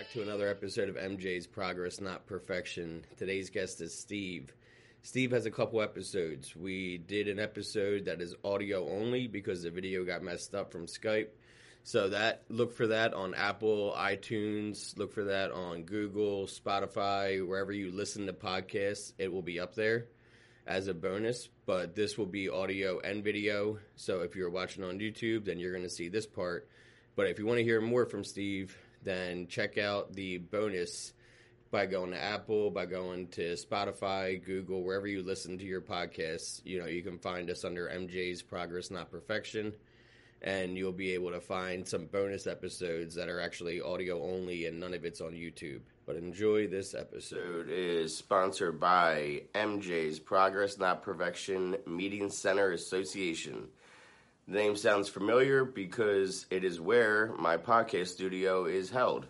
back to another episode of MJ's Progress, Not Perfection. Today's guest is Steve. Steve has a couple episodes. We did an episode that is audio only because the video got messed up from Skype. So that look for that on Apple, iTunes, look for that on Google, Spotify, wherever you listen to podcasts, it will be up there as a bonus, but this will be audio and video. So if you're watching on YouTube, then you're going to see this part. But if you want to hear more from Steve, then check out the bonus by going to Apple, by going to Spotify, Google, wherever you listen to your podcasts. You know, you can find us under MJ's Progress Not Perfection, and you'll be able to find some bonus episodes that are actually audio only and none of it's on YouTube. But enjoy this episode. Is sponsored by MJ's Progress Not Perfection Meeting Center Association. The name sounds familiar because it is where my podcast studio is held.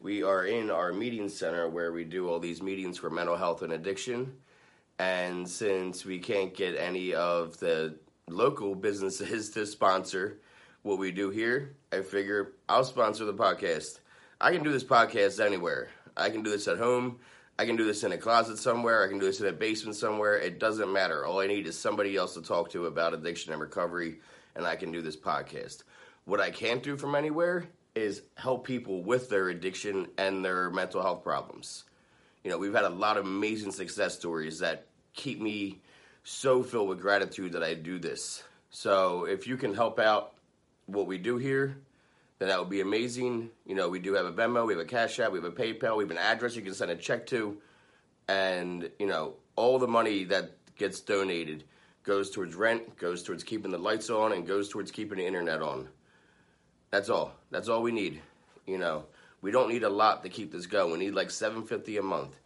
We are in our meeting center where we do all these meetings for mental health and addiction. And since we can't get any of the local businesses to sponsor what we do here, I figure I'll sponsor the podcast. I can do this podcast anywhere. I can do this at home. I can do this in a closet somewhere. I can do this in a basement somewhere. It doesn't matter. All I need is somebody else to talk to about addiction and recovery, and I can do this podcast. What I can't do from anywhere is help people with their addiction and their mental health problems. You know, we've had a lot of amazing success stories that keep me so filled with gratitude that I do this. So if you can help out what we do here, then that would be amazing. You know, we do have a Venmo, we have a Cash App, we have a PayPal, we have an address you can send a check to, and you know, all the money that gets donated goes towards rent, goes towards keeping the lights on, and goes towards keeping the internet on. That's all. That's all we need. You know, we don't need a lot to keep this going. We need like seven fifty a month.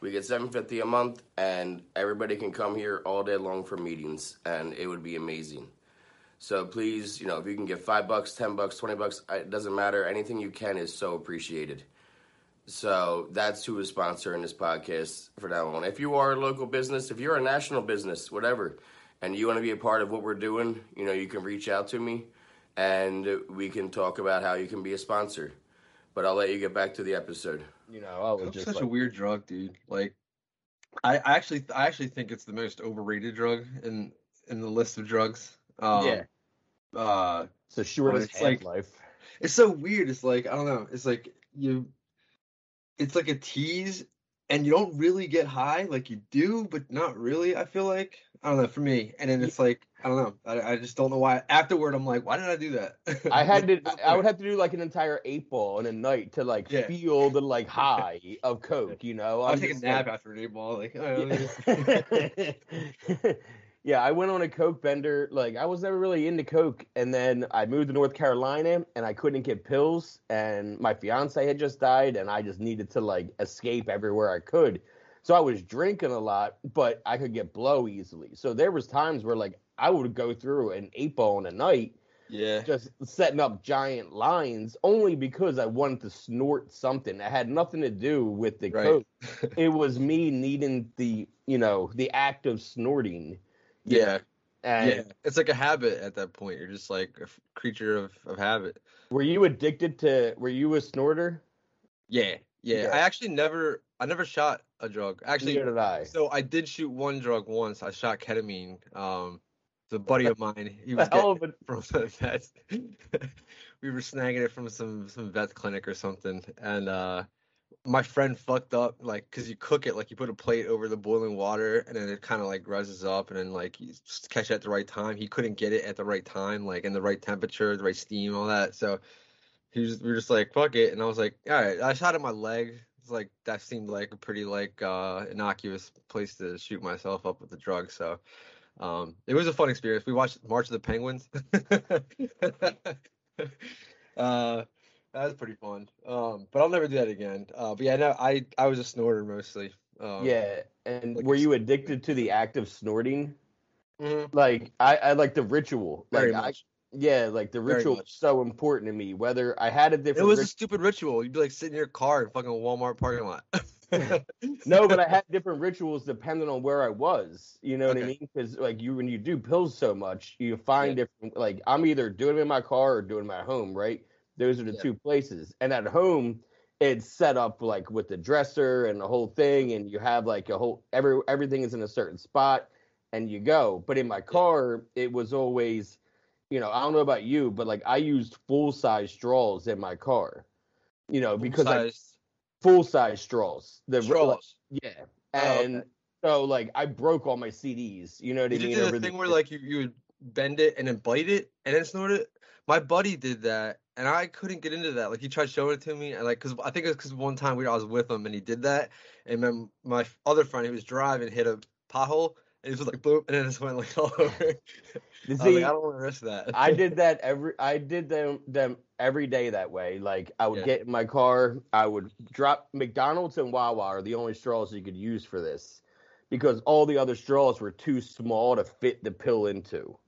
We get seven fifty a month, and everybody can come here all day long for meetings, and it would be amazing. So please, you know, if you can give five bucks, ten bucks, twenty bucks, it doesn't matter. Anything you can is so appreciated. So that's who is sponsoring this podcast for now on. If you are a local business, if you're a national business, whatever, and you want to be a part of what we're doing, you know, you can reach out to me, and we can talk about how you can be a sponsor. But I'll let you get back to the episode. You know, I was just such like, a weird drug, dude. Like, I, I actually, I actually think it's the most overrated drug in in the list of drugs. Um, Yeah. Uh, it's the shortest it's like- life. it's so weird. It's like I don't know. It's like you, it's like a tease, and you don't really get high. Like you do, but not really. I feel like I don't know for me. And then it's like I don't know. I, I just don't know why. Afterward, I'm like, why did I do that? I had to. Like, what's the I would have to do like an entire eight ball in a night to like Yeah. feel the like high of coke. You know, I'll I'm take a nap like- after an eight ball. Like, yeah. yeah, I went on a coke bender. Like I was never really into coke, and then I moved to North Carolina, and I couldn't get pills, and my fiance had just died, and I just needed to like escape everywhere I could. So I was drinking a lot, but I could get blow easily. So there was times where like I would go through an eight ball in a night, yeah. just setting up giant lines, only because I wanted to snort something. It had nothing to do with the Right. coke it was me needing the you know the act of snorting Yeah. and Yeah. It's like a habit at that point. You're just like a f- creature of, of habit. were you addicted to were you a snorter Yeah, yeah. Yeah. I actually never, I never shot a drug. Actually, Neither did i so I did shoot one drug once. I shot ketamine. Um, it's a buddy of mine, he was getting it from the vet. we were snagging it from some some vet clinic or something, and uh, my friend fucked up like because you cook it like you put a plate over the boiling water and then it kind of like rises up and then like you just catch it at the right time. He couldn't get it at the right time, like in the right temperature, the right steam, all that. So he was, we were just like fuck it, and I was like, all right. I shot at my leg. It's like that seemed like a pretty like uh, innocuous place to shoot myself up with the drug. So um, it was a fun experience. We watched March of the Penguins. uh, that was pretty fun. Um, but I'll never do that again. Uh, but yeah, no, I I was a snorter mostly. Um, yeah and like were you addicted to the act of snorting mhm, like i i like the ritual like very I, much. Yeah like the Very ritual much. was so important to me whether i had a different, It was a stupid ritual. You'd be like sitting in your car in fucking Walmart parking lot. no but i had different rituals depending on where i was you know what i mean because like you when you do pills so much you find different like i'm either doing them in my car or doing them at home right those are the Yeah. two places and at home it's set up like with the dresser and the whole thing, and you have like a whole every everything is in a certain spot, and you go. But in my car, it was always, you know, I don't know about you, but like I used full size straws in my car, you know, because I full size straws. The straws. yeah, Oh, and okay. so like I broke all my CDs. You know what I mean? over the the thing where like you, you would bend it and then bite it and then snort it? My buddy did that, and I couldn't get into that. Like he tried showing it to me, and like, cause I think it was cause one time we I was with him and he did that, and then my other friend who was driving hit a pothole, it was like boop, and then it just went like all over. I like, I don't want to risk that. I did that every. I did them them every day that way. Like I would Yeah. get in my car, I would drop McDonald's and Wawa are the only straws you could use for this, because all the other straws were too small to fit the pill into.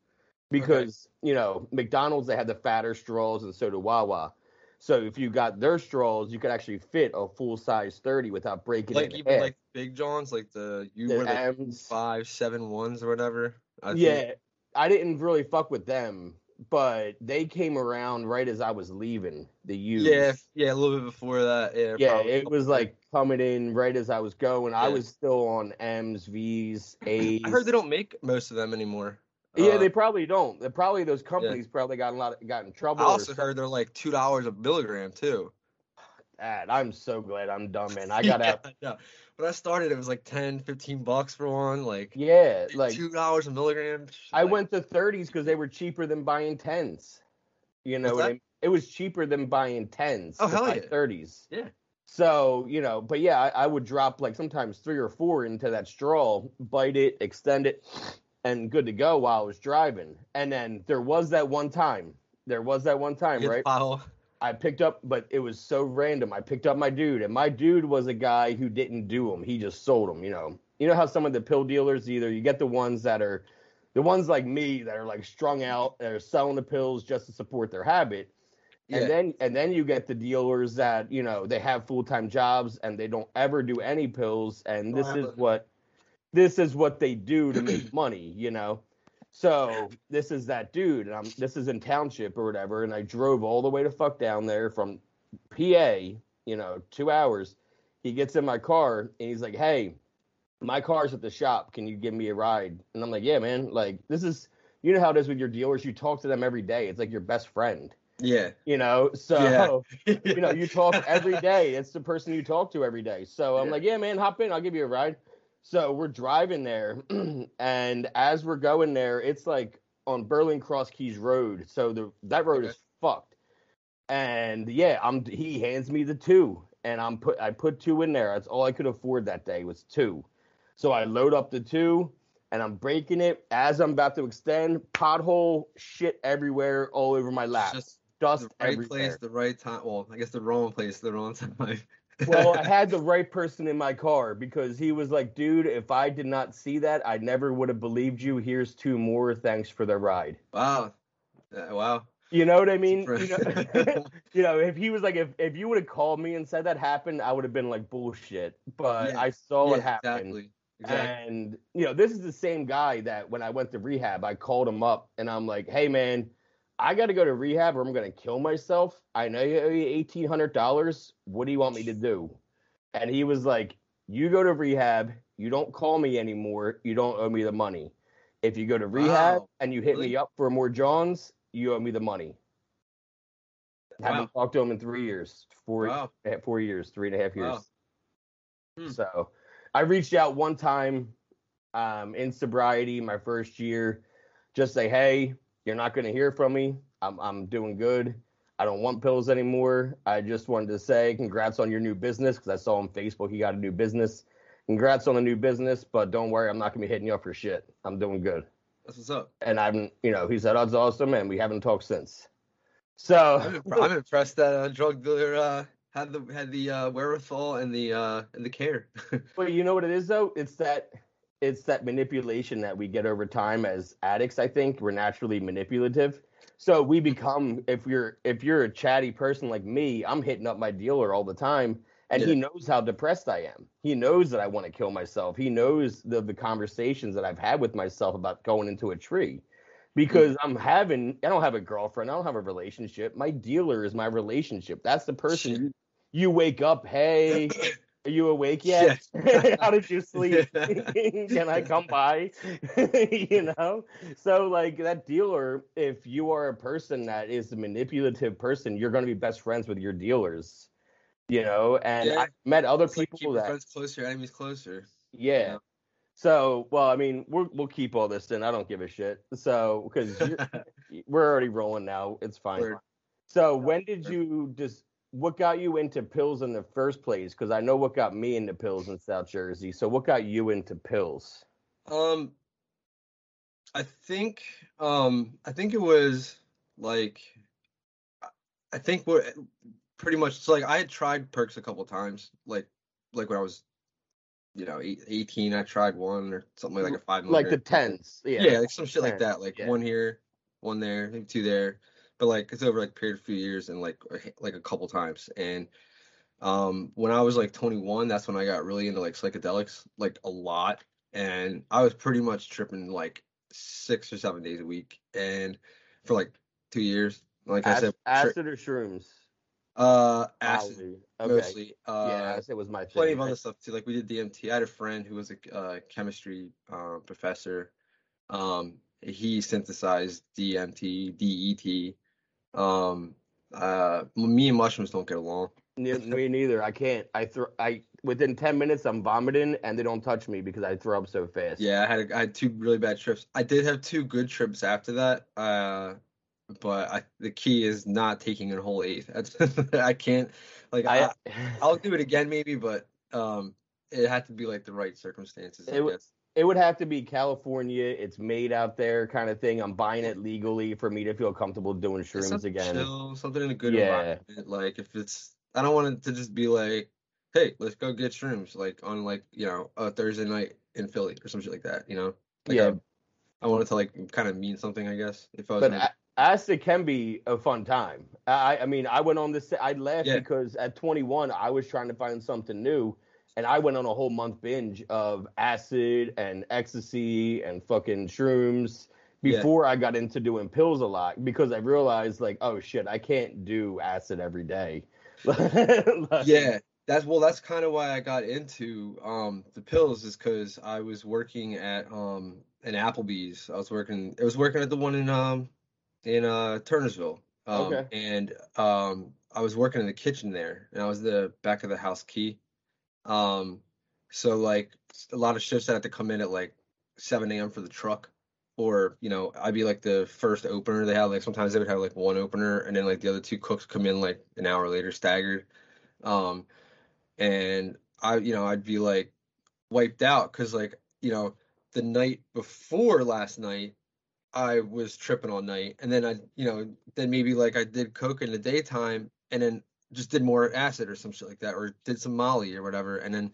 Because you know McDonald's they had the fatter straws and so do Wawa. So if you got their straws, you could actually fit a full size thirty without breaking like it in even half. like Big John's, like the you the were the M's. five seven ones or whatever. I think. Yeah, I didn't really fuck with them, but they came around right as I was leaving the U. Yeah, yeah, a little bit before that. Yeah, yeah, probably. it was like coming in right as I was going. I was still on M's, V's, A's. I heard they don't make most of them anymore. Yeah, Uh, they probably don't. They probably those companies probably got a lot of, got in trouble. I also heard they're like two dollars a milligram too. that. I'm so glad I'm done, man. I got out. yeah, yeah. When I started, it was like 10, 15 bucks for one. Like Yeah, like two dollars a milligram. I like, went to 30s because they were cheaper than buying 10s. You know what I mean? It was cheaper than buying 10s. Oh, hell yeah. 30s. Yeah. So, you know, but yeah, I, I would drop like sometimes three or four into that straw, bite it, extend it, and good to go while I was driving. And then there was that one time. There was that one time, right? bottle. I picked up, but it was so random. I picked up my dude, and my dude was a guy who didn't do them. He just sold them. You know, you know how some of the pill dealers either you get the ones that are, the ones like me that are like strung out, that are selling the pills just to support their habit, Yeah. and then and then you get the dealers that you know they have full time jobs and they don't ever do any pills, and this is what, this is what they do to make money. You know. So this is that dude, and I'm this is in township or whatever, and I drove all the way to fuck down there from PA, you know, two hours. He gets in my car and he's like, "Hey, my car's at the shop. Can you give me a ride?" And I'm like, "Yeah, man. Like this is, you know how it is with your dealers. You talk to them every day. It's like your best friend, Yeah. you know. So Yeah. you know, you talk every day. It's the person you talk to every day. So I'm Yeah. like, yeah, man, hop in. I'll give you a ride. So we're driving there, and as we're going there, it's like on Berlin Cross Keys Road. So the that road Okay. is fucked. And yeah, I'm he hands me the two, and I'm put I put two in there. That's all I could afford that day was two. So I load up the two, and I'm breaking it as I'm about to extend. Pothole shit everywhere, all over my lap. Just Dust the right everywhere. place, the right time. Well, I guess the wrong place, the wrong time. Well, I had the right person in my car because he was like, dude, if I did not see that, I never would have believed you. Here's two more. Thanks for the ride. wow. Uh, wow. You know what I mean? You know, you know, if he was like, if, if you would have called me and said that happened, I would have been like, bullshit. But Yeah, I saw Yeah, happened. Exactly. Exactly. And, you know, this is the same guy that when I went to rehab, I called him up and I'm like, hey, man, I got to go to rehab or I'm going to kill myself. I know you owe you $1,800. What do you want me to do? And he was like, you go to rehab. You don't call me anymore. You don't owe me the money. If you go to rehab Wow. and you hit Really? me up for more Johns, you owe me the money. i Haven't talked to him in three years, four, Wow. eh, four years, three and a half years. Wow. Hmm. So I reached out one time um, in sobriety, my first year, just say, hey, you're not going to hear from me. I'm, I'm doing good. I don't want pills anymore. I just wanted to say congrats on your new business because I saw on Facebook you got a new business. Congrats on the new business, but don't worry, I'm not going to be hitting you up for shit. I'm doing good. That's what's up. And I'm, you know, he said, that's awesome. And we haven't talked since. So I'm, I'm impressed that a drug dealer uh, had the had the uh, wherewithal and the uh, and the care. But you know what it is though? It's that it's that manipulation that we get over time as addicts, I think. We're naturally manipulative. So we mm-hmm. become if you're if you're a chatty person like me, I'm hitting up my dealer all the time and he knows how depressed I am. He knows that I want to kill myself. He knows the the conversations that I've had with myself about going into a tree. Mm-hmm. Because I'm having I don't have a girlfriend, I don't have a relationship. My dealer is my relationship. That's the person you you wake up, hey, are you awake yet? How did you sleep? Can I come by? you know? So like that dealer, if you are a person that is a manipulative person, you're gonna be best friends with your dealers. You know, and Yeah. I met other It's people your that friends closer, enemies closer. yeah. Yeah. So, well, I mean, we're, we'll keep all this in. I don't give a shit. So, because we're already rolling now, it's fine. Word. So, when did you just? What got you into pills in the first place? Because I know what got me into pills in South Jersey. So, what got you into pills? Um, I think um I think it was like I- think what pretty much so like I had tried perks a couple times like like when I was you know eight, 18 I tried one or something like a five Like the tens? yeah, Yeah. like some shit like that like yeah. one here one there two there but like it's over like a period of a few years and like like a couple times and um when I was like 21 that's when I got really into like psychedelics like a lot and I was pretty much tripping like six or seven days a week and for like two years like I Ac- said tri- acid or shrooms? uh acid. Okay. mostly uh yeah, acid was my thing. plenty of other stuff too. Like we did DMT. I had a friend who was a uh, chemistry uh, professor. Um, he synthesized DMT, DET. Um, uh, me and mushrooms don't get along. Me neither. I can't. I throw. I within ten minutes, I'm vomiting, and they don't touch me because I throw up so fast. Yeah, I had a, I had two really bad trips. I did have two good trips after that. Uh, but I, the key is not taking a whole eighth. I can't. Like I, I. I'll do it again maybe, but um, it had to be like the right circumstances. I It. It would have to be California. It's made out there, kind of thing. I'm buying it legally for me to feel comfortable doing shrooms something again. Chill, something in a good Yeah. environment. Like if it's, I don't want it to just be like, hey, let's go get shrooms, like on like you know a Thursday night in Philly or some shit like that. You know, like Yeah. I, I want it to like kind of mean something. I guess if I was. But gonna- a- acid can be a fun time. I, I mean, I went on this. I laughed Yeah. because at 21, I was trying to find something new, and I went on a whole month binge of acid and ecstasy and fucking shrooms Yeah. before I got into doing pills a lot because I realized like, oh shit, I can't do acid every day. Like, yeah, that's well, that's kind of why I got into um the pills is because I was working at um an Applebee's. I was working. I was working at the one in um in uh Turnersville. Um, Okay. And um I was working in the kitchen there, and I was the back of the house key. Um, so like a lot of shifts I had to come in at like 7 a.m. for the truck. Or, you know, I'd be like the first opener. They had like sometimes they would have like one opener and then like the other two cooks come in like an hour later staggered. Um, and I, you know, I'd be like wiped out because like, you know, the night before last night, I was tripping all night, and then I, you know, then maybe like I did coke in the daytime, and then just did more acid or some shit like that, or did some Molly or whatever, and then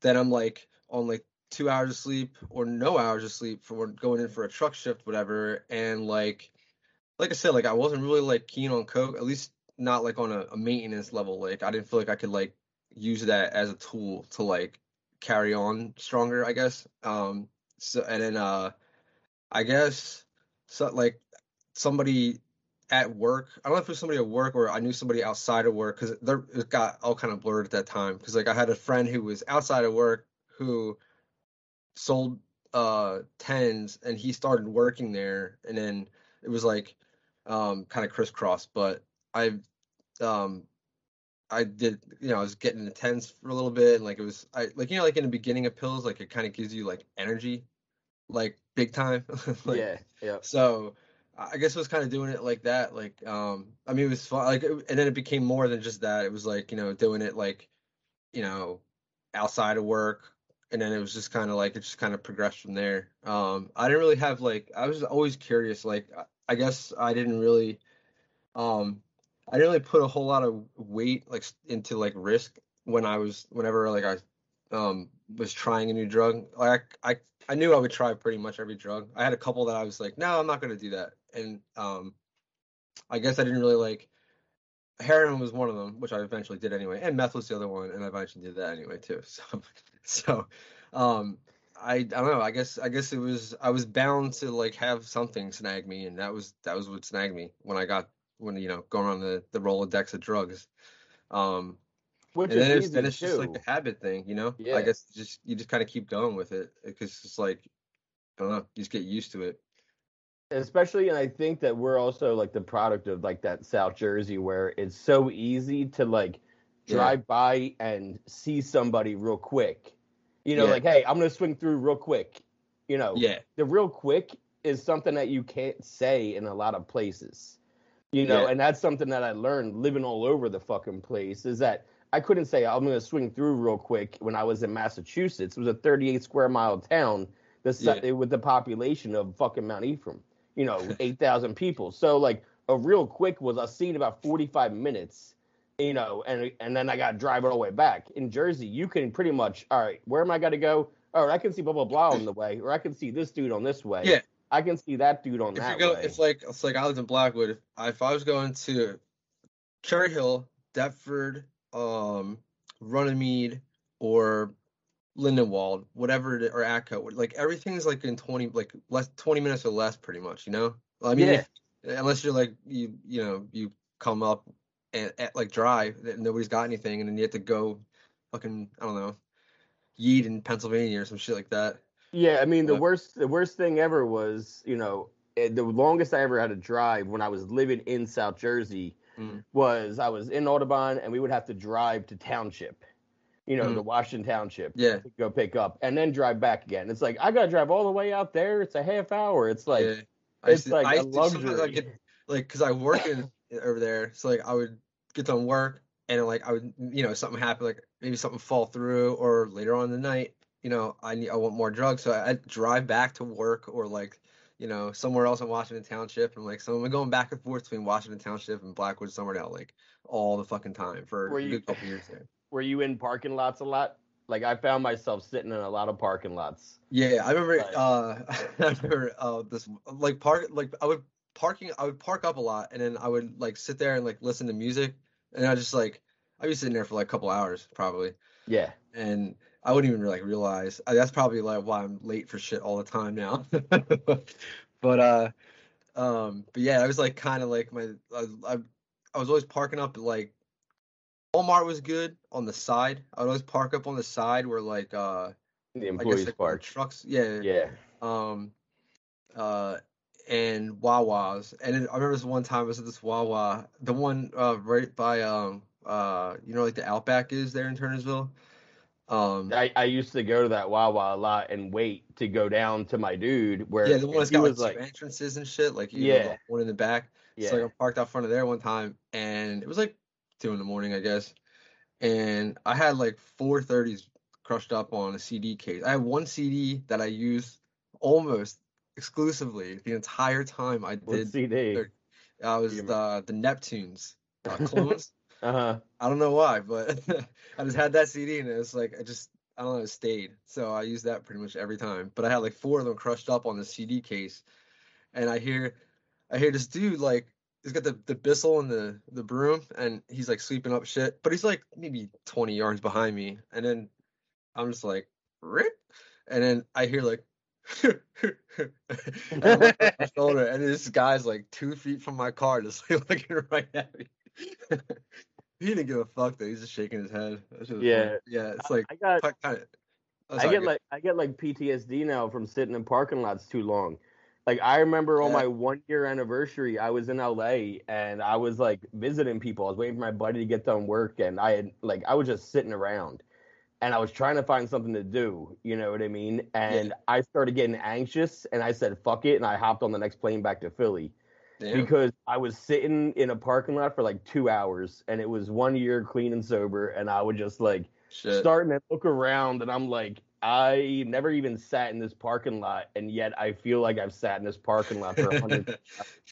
then I'm like on like two hours of sleep or no hours of sleep for going in for a truck shift, whatever, and like like I said, like I wasn't really like keen on coke, at least not like on a, a maintenance level. Like I didn't feel like I could like use that as a tool to like carry on stronger, I guess. Um so and then uh I guess so like somebody at work. I don't know if it was somebody at work or I knew somebody outside of work because it got all kind of blurred at that time. Because like I had a friend who was outside of work who sold uh tens and he started working there and then it was like um kind of crisscross but i um i did you know i was getting the tens for a little bit and like it was i like you know like in the beginning of pills like it kind of gives you like energy like big time like, yeah, yeah. so I guess I was kind of doing it like that. Like, um, I mean, it was fun. Like, and then it became more than just that. It was like, you know, doing it like, you know, outside of work, and then it was just kind of like it just kind of progressed from there. Um, I didn't really have like I was always curious. Like, I- I guess I didn't really, um, I didn't really put a whole lot of weight like into like risk when I was whenever like I, um, was trying a new drug. Like, I I knew I would try pretty much every drug. I had a couple that I was like, no, I'm not gonna do that. And um, I guess I didn't really like. Heroin was one of them, which I eventually did anyway, and meth was the other one, and I eventually did that anyway too. So, so, um, I I don't know. I guess I guess it was I was bound to like have something snag me, and that was that was what snagged me when I got when you know going on the the Rolodex of drugs. Um, Which and then is it's, easy then it's just like the habit thing, you know. Yeah. I guess just you just kind of keep going with it because it's like I don't know, you just get used to it. Especially and i think that we're also like the product of like that south jersey where it's so easy to like Yeah. drive by and see somebody real quick you know Yeah. like hey i'm gonna swing through real quick you know Yeah, the real quick is something that you can't say in a lot of places you know Yeah. and that's something that i learned living all over the fucking place is that i couldn't say i'm gonna swing through real quick when i was in massachusetts it was a 38 square mile town the Yeah. with the population of fucking mount ephraim you know 8000 people so like a real quick was a scene about 45 minutes you know and and then i got to drive all the way back in jersey you can pretty much all right where am i going to go all right i can see blah blah blah on the way or i can see this dude on this way Yeah. i can see that dude on if that you go, way it's like it's like I lived in Blackwood. If if I was going to Cherry Hill, Deptford, um, Runnemede, or Lindenwold, whatever, it, or Atco, like everything's like in twenty, like less twenty minutes or less, pretty much. You know, I mean, Yeah. if- unless you're like you, you know, you come up and at like drive, that nobody's got anything, and then you have to go, fucking, I don't know, Yeet in Pennsylvania or some shit like that. Yeah, I mean the worst the worst thing ever was, you know, eh, the longest I ever had to drive when I was living in South Jersey Mm. was I was in Audubon and we would have to drive to Township, you know, Mm. the Washington Township Yeah. to go pick up and then drive back again. It's like I gotta drive all the way out there. It's a half hour. It's like yeah. It's to- like I a used to- sometimes I luxury. get like because I work in over there, so like I would get done work and like I would you know something happen like maybe something fall through or later on in the night you know I need I want more drugs so I I'd drive back to work or like you know somewhere else in Washington Township and like so I'm going back and forth between Washington Township and Blackwood somewhere else like all the fucking time for Were a you- good couple years there. Were you in parking lots a lot? Like I found myself sitting in a lot of parking lots. Yeah, I remember. Right. Uh, I remember uh, this like park like I would parking. I would park up a lot, and then I would like sit there and like listen to music, and I just like I'd be sitting there for like a couple hours probably, Yeah. and I wouldn't even like realize. Uh, that's probably like why I'm late for shit all the time now. but uh, um, but yeah, I was like kind of like my I, I I was always parking up like Walmart was good on the side. I would always park up on the side where like uh. The employees like park. trucks, yeah, Yeah. um, uh, and Wawas. And then I remember this one time I was at this Wawa, the one uh right by um uh you know like the Outback is there in Turnersville. Um, I, I used to go to that Wawa a lot and wait to go down to my dude where yeah, the one that's got like, was two like, entrances and shit. Like you know, Yeah. the one in the back. yeah, So like I parked out front of there one time, and it was like two in the morning, I guess. And I had like four thirties crushed up on a CD case. I had one CD that I used almost exclusively the entire time I what did. CD? there- I was the the Neptunes uh, clones. Uh huh. I don't know why, but I just had that CD and it was like I just I don't know it stayed. So I used that pretty much every time. But I had like four of them crushed up on the CD case, and I hear I hear this dude like he's got the the Bissell and the the broom and he's like sweeping up shit, but he's like maybe 20 yards behind me, and then I'm just like rip, and then I hear like. and my shoulder, and this guy's like two feet from my car, just like looking right at me. he didn't give a fuck though. He's just shaking his head. Yeah. funny. yeah. It's like I got kind of. I get like I get like PTSD now from sitting in parking lots too long. Like I remember on my one year anniversary, I was in LA and I was like visiting people. I was waiting for my buddy to get done work, and I had like I was just sitting around, and I was trying to find something to do. You know what I mean? And I started getting anxious, and I said fuck it, and I hopped on the next plane back to Philly Damn. because I was sitting in a parking lot for like two hours, and it was one year clean and sober, and I would just like Shit. starting to look around and I'm like, I never even sat in this parking lot, and yet I feel like I've sat in this parking lot for a hundred.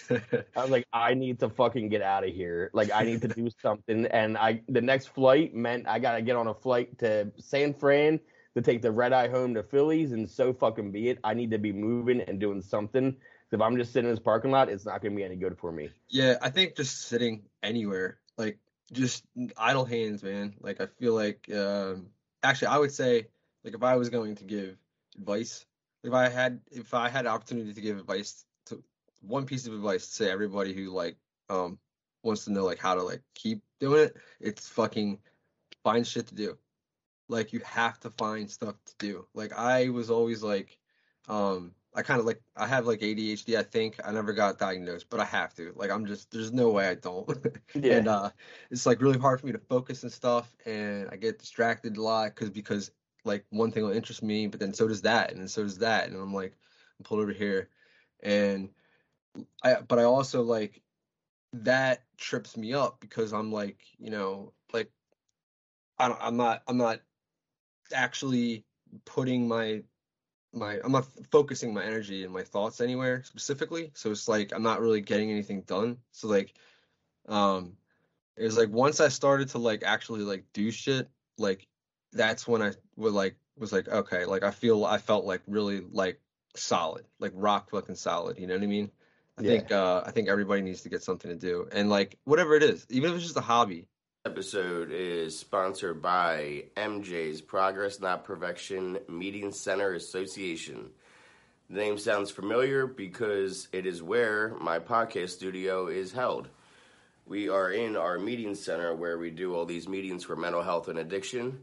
I was like, I need to fucking get out of here. Like, I need to do something. And I, the next flight meant I gotta get on a flight to San Fran to take the red eye home to Phillies, and so fucking be it. I need to be moving and doing something. If I'm just sitting in this parking lot, it's not gonna be any good for me. yeah, I think just sitting anywhere, like just idle hands, man. Like I feel like, um, actually, I would say, like if I was going to give advice, if I had, if I had opportunity to give advice to one piece of advice to say everybody who like, um, wants to know like how to like keep doing it, it's fucking find shit to do. Like you have to find stuff to do. Like I was always like, um, I kind of like I have like ADHD. I think I never got diagnosed, but I have to. Like I'm just there's no way I don't. Yeah. and uh, it's like really hard for me to focus and stuff, and I get distracted a lot because because like one thing will interest me, but then so does that, and then so does that, and I'm like I'm pulled over here, and I but I also like that trips me up because I'm like you know like I don't, I'm not I'm not actually putting my my I'm not focusing my energy and my thoughts anywhere specifically. So it's like I'm not really getting anything done. So like um it was like once I started to like actually like do shit, like that's when I would like was like, okay, like I feel I felt like really like solid, like rock fucking solid, you know what I mean? I Yeah. think uh I think everybody needs to get something to do. And like whatever it is, even if it's just a hobby. episode is sponsored by MJ's Progress Not Perfection Meeting Center Association. The name sounds familiar because it is where my podcast studio is held. We are in our meeting center where we do all these meetings for mental health and addiction.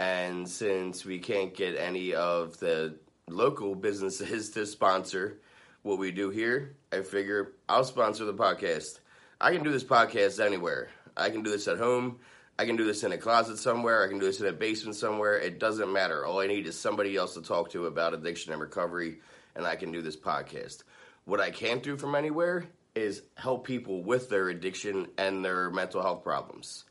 And since we can't get any of the local businesses to sponsor what we do here, I figure I'll sponsor the podcast. I can do this podcast anywhere. I can do this at home. I can do this in a closet somewhere. I can do this in a basement somewhere. It doesn't matter. All I need is somebody else to talk to about addiction and recovery, and I can do this podcast. What I can't do from anywhere is help people with their addiction and their mental health problems.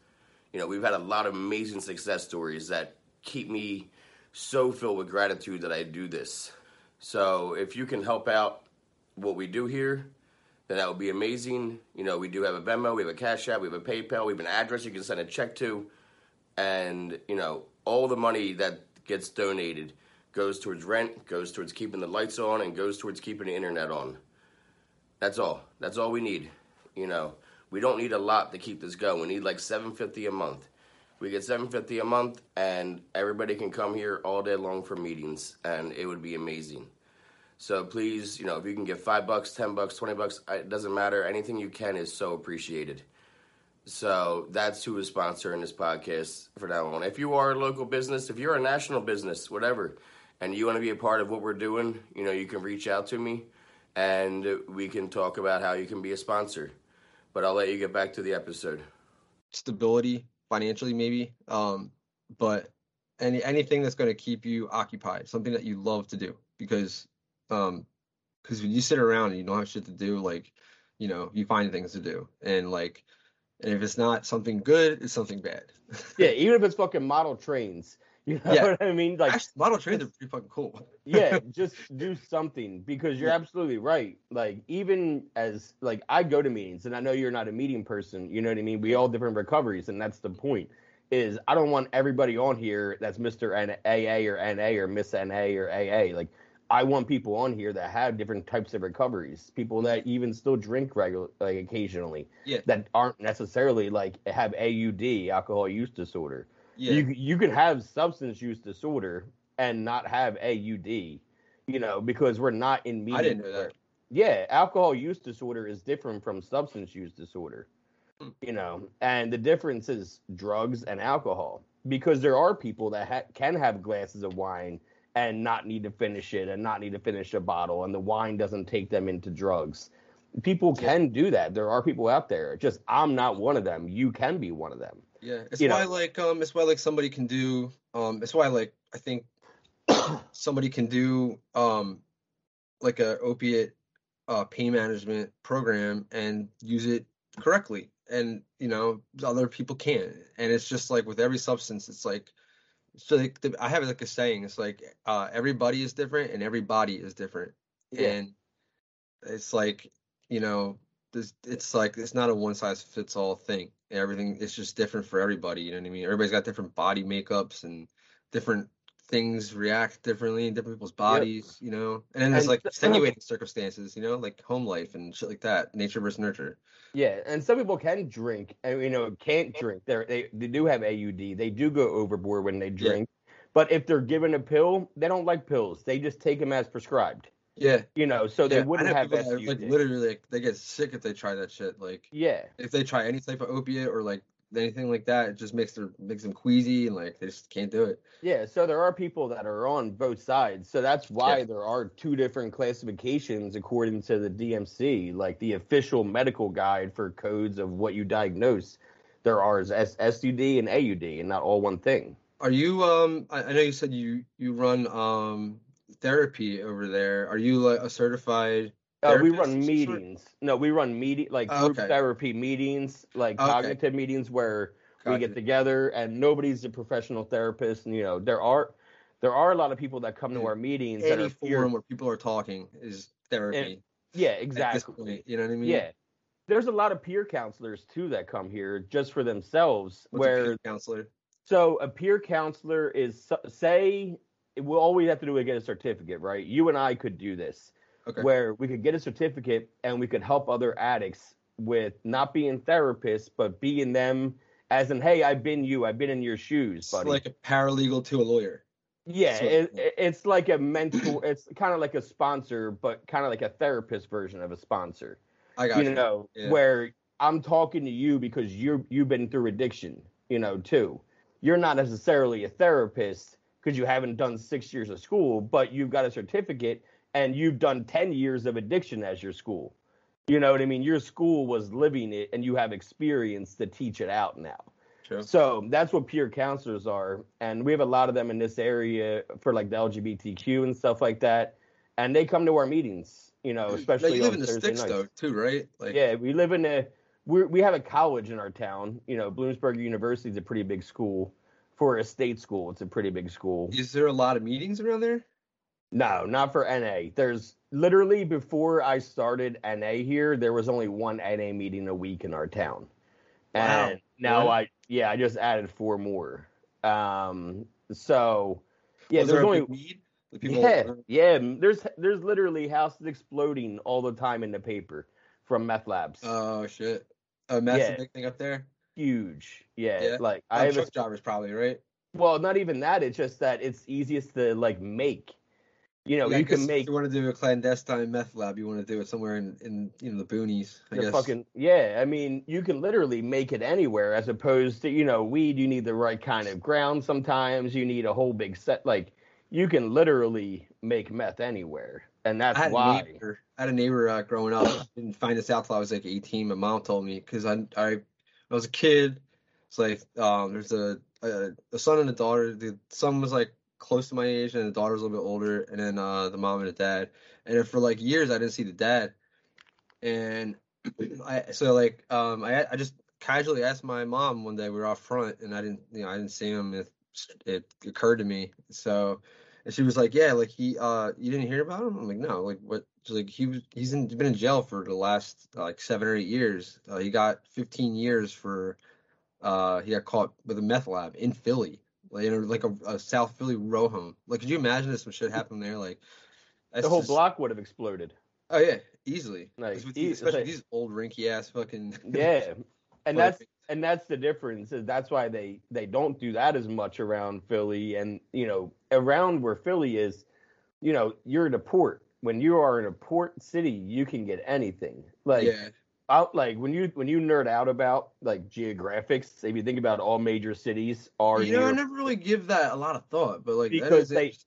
You know, we've had a lot of amazing success stories that keep me so filled with gratitude that I do this. So if you can help out what we do here, then that would be amazing. You know, we do have a Venmo, we have a Cash App, we have a PayPal, we have an address you can send a check to, and you know, all the money that gets donated goes towards rent, goes towards keeping the lights on, and goes towards keeping the internet on. That's all. That's all we need. You know, we don't need a lot to keep this going. We need like seven fifty a month. We get seven fifty a month, and everybody can come here all day long for meetings, and it would be amazing. So please, you know, if you can get five bucks, ten bucks, twenty bucks, it doesn't matter. Anything you can is so appreciated. So that's who is sponsoring this podcast for now on. If you are a local business, if you're a national business, whatever, and you want to be a part of what we're doing, you know, you can reach out to me and we can talk about how you can be a sponsor. But I'll let you get back to the episode. stability financially maybe um but any anything that's going to keep you occupied something that you love to do because um because when you sit around and you don't have shit to do like you know you find things to do and like and if it's not something good it's something bad Yeah, even if it's fucking model trains. You know Yeah. what I mean? Like actually model trains are pretty fucking cool yeah, just do something because you're Yeah. absolutely right. Like even as like I go to meetings and I know you're not a meeting person, you know what I mean? We all different recoveries and that's the point. Is I don't want everybody on here that's Mr. N- AA or NA or Miss NA or AA. Like I want people on here that have different types of recoveries. People that even still drink regular like occasionally. Yeah. That aren't necessarily like have AUD, alcohol use disorder yeah you you can have substance use disorder and not have AUD, you know, because we're not in media. i didn't know that Yeah, alcohol use disorder is different from substance use disorder. Hmm. You know, and the difference is drugs and alcohol because there are people that ha- can have glasses of wine and not need to finish it and not need to finish a bottle and the wine doesn't take them into drugs. People Yeah. can do that. There are people out there. Just I'm not one of them. You can be one of them. Yeah, it's why know. like um it's why like somebody can do um it's why like I think somebody can do um like a opiate uh pain management program and use it correctly and you know other people can't and it's just like with every substance it's like so like the, I have like a saying it's like uh everybody is different and every body is different Yeah. and it's like you know this it's like it's not a one size fits all thing everything it's just different for everybody you know what i mean everybody's got different body makeups and different things react differently in different people's bodies you know and then there's And like extenuating circumstances you know like home life and shit like that nature versus nurture Yeah, and some people can drink, and you know can't drink. They're, they they do have AUD. They do go overboard when they Yeah. drink. But if they're given a pill, they don't like pills. They just take them as prescribed. Yeah. You know, so they yeah. Wouldn't have people that, like literally like, they get sick if they try that shit. Like yeah, if they try any type of opiate or like anything like that, it just makes their makes them queasy and like they just can't do it. yeah. So there are people that are on both sides. So that's why Yeah. there are two different classifications according to the DMC, like the official medical guide for codes of what you diagnose. There are S- SUD and AUD, and not all one thing. Are you um I, I know you said you you run um therapy over there. Are you like a certified Uh, we run some sort? meetings. No, we run meeting like Oh, group okay. therapy meetings, like Okay. cognitive meetings where we Gotcha. get together and nobody's a professional therapist. And, you know, there are there are a lot of people that come to our meetings that Any are peer- forum where people are talking is therapy. Yeah, exactly. point, you know what I mean? Yeah. There's a lot of peer counselors too that come here just for themselves. What's where peer counselor? so a peer counselor is say we all we have to do is get a certificate, right? You and I could do this. Okay. where we could get a certificate and we could help other addicts with not being therapists, but being them as in, hey, I've been you, I've been in your shoes, It's like a paralegal to a lawyer. yeah, sort of it, thing. it- it's like a mentor. it's kind of like a sponsor, but kind of like a therapist version of a sponsor. I got you you. know, Yeah. where I'm talking to you because you're you've been through addiction, you know, too. You're not necessarily a therapist because you haven't done six years of school, but you've got a certificate and you've done ten years of addiction as your school. You know what I mean? Your school was living it and you have experience to teach it out now. True. So that's what peer counselors are. And we have a lot of them in this area for like the LGBTQ and stuff like that. And they come to our meetings, you know, Now, especially you live on in the Thursday sticks nights. though, too, right? Like Yeah, we live in a we we have a college in our town. You know, Bloomsburg University is a pretty big school. For a state school, it's a pretty big school. is there a lot of meetings around there? No, not for NA. There's literally before I started NA here, there was only one NA meeting a week in our town. Wow. And now Really? I yeah, I just added four more. Um so yeah, Was there's there only need? The yeah, yeah, there's there's literally houses exploding all the time in the paper from meth labs. Oh shit. Oh, Yeah. a big thing up there. Huge. Yeah, Yeah. like I Um, have a, truck drivers probably, right? well, not even that. It's just that it's easiest to like make. You know, Yeah, you can If make you want to do a clandestine meth lab, you want to do it somewhere in, in you know the boonies. I the guess. fucking yeah. I mean, you can literally make it anywhere, as opposed to you know, weed. You need the right kind of ground. Sometimes you need a whole big set. Like you can literally make meth anywhere, and that's I why. neighbor. I had a neighbor uh, growing up. Didn't find this out till I was like 18. My mom told me because I, I, I was a kid. It's like um, there's a, a a son and a daughter. The son was like close to my age, and the daughter was a little bit older. And then uh, the mom and the dad. And for like years, I didn't see the dad. And I so like um, I I just casually asked my mom one day we were off front, and I didn't you know I didn't see him. It, it occurred to me so. And she was like, "Yeah, like he, uh, you didn't hear about him?" I'm like, "No, like what?" She's like, "He was, he's in, been in jail for the last like seven or eight years. Uh, he got 15 years for, uh, he got caught with a meth lab in Philly, like in a, like a, a South Philly row home. Like, could you imagine if some shit happened there? Like, that's The whole just- block would have exploded. Oh yeah, easily. Like, e- these, especially like- these old rinky ass fucking. Yeah, and that's and that's the difference. Is that's why they they don't do that as much around Philly, and you know around where Philly is, you know you're in a port. When you are in a port city, you can get anything. Like yeah, out like when you when you nerd out about like geographics, if you think about all major cities are you know, I never really give that a lot of thought, but like Because is they-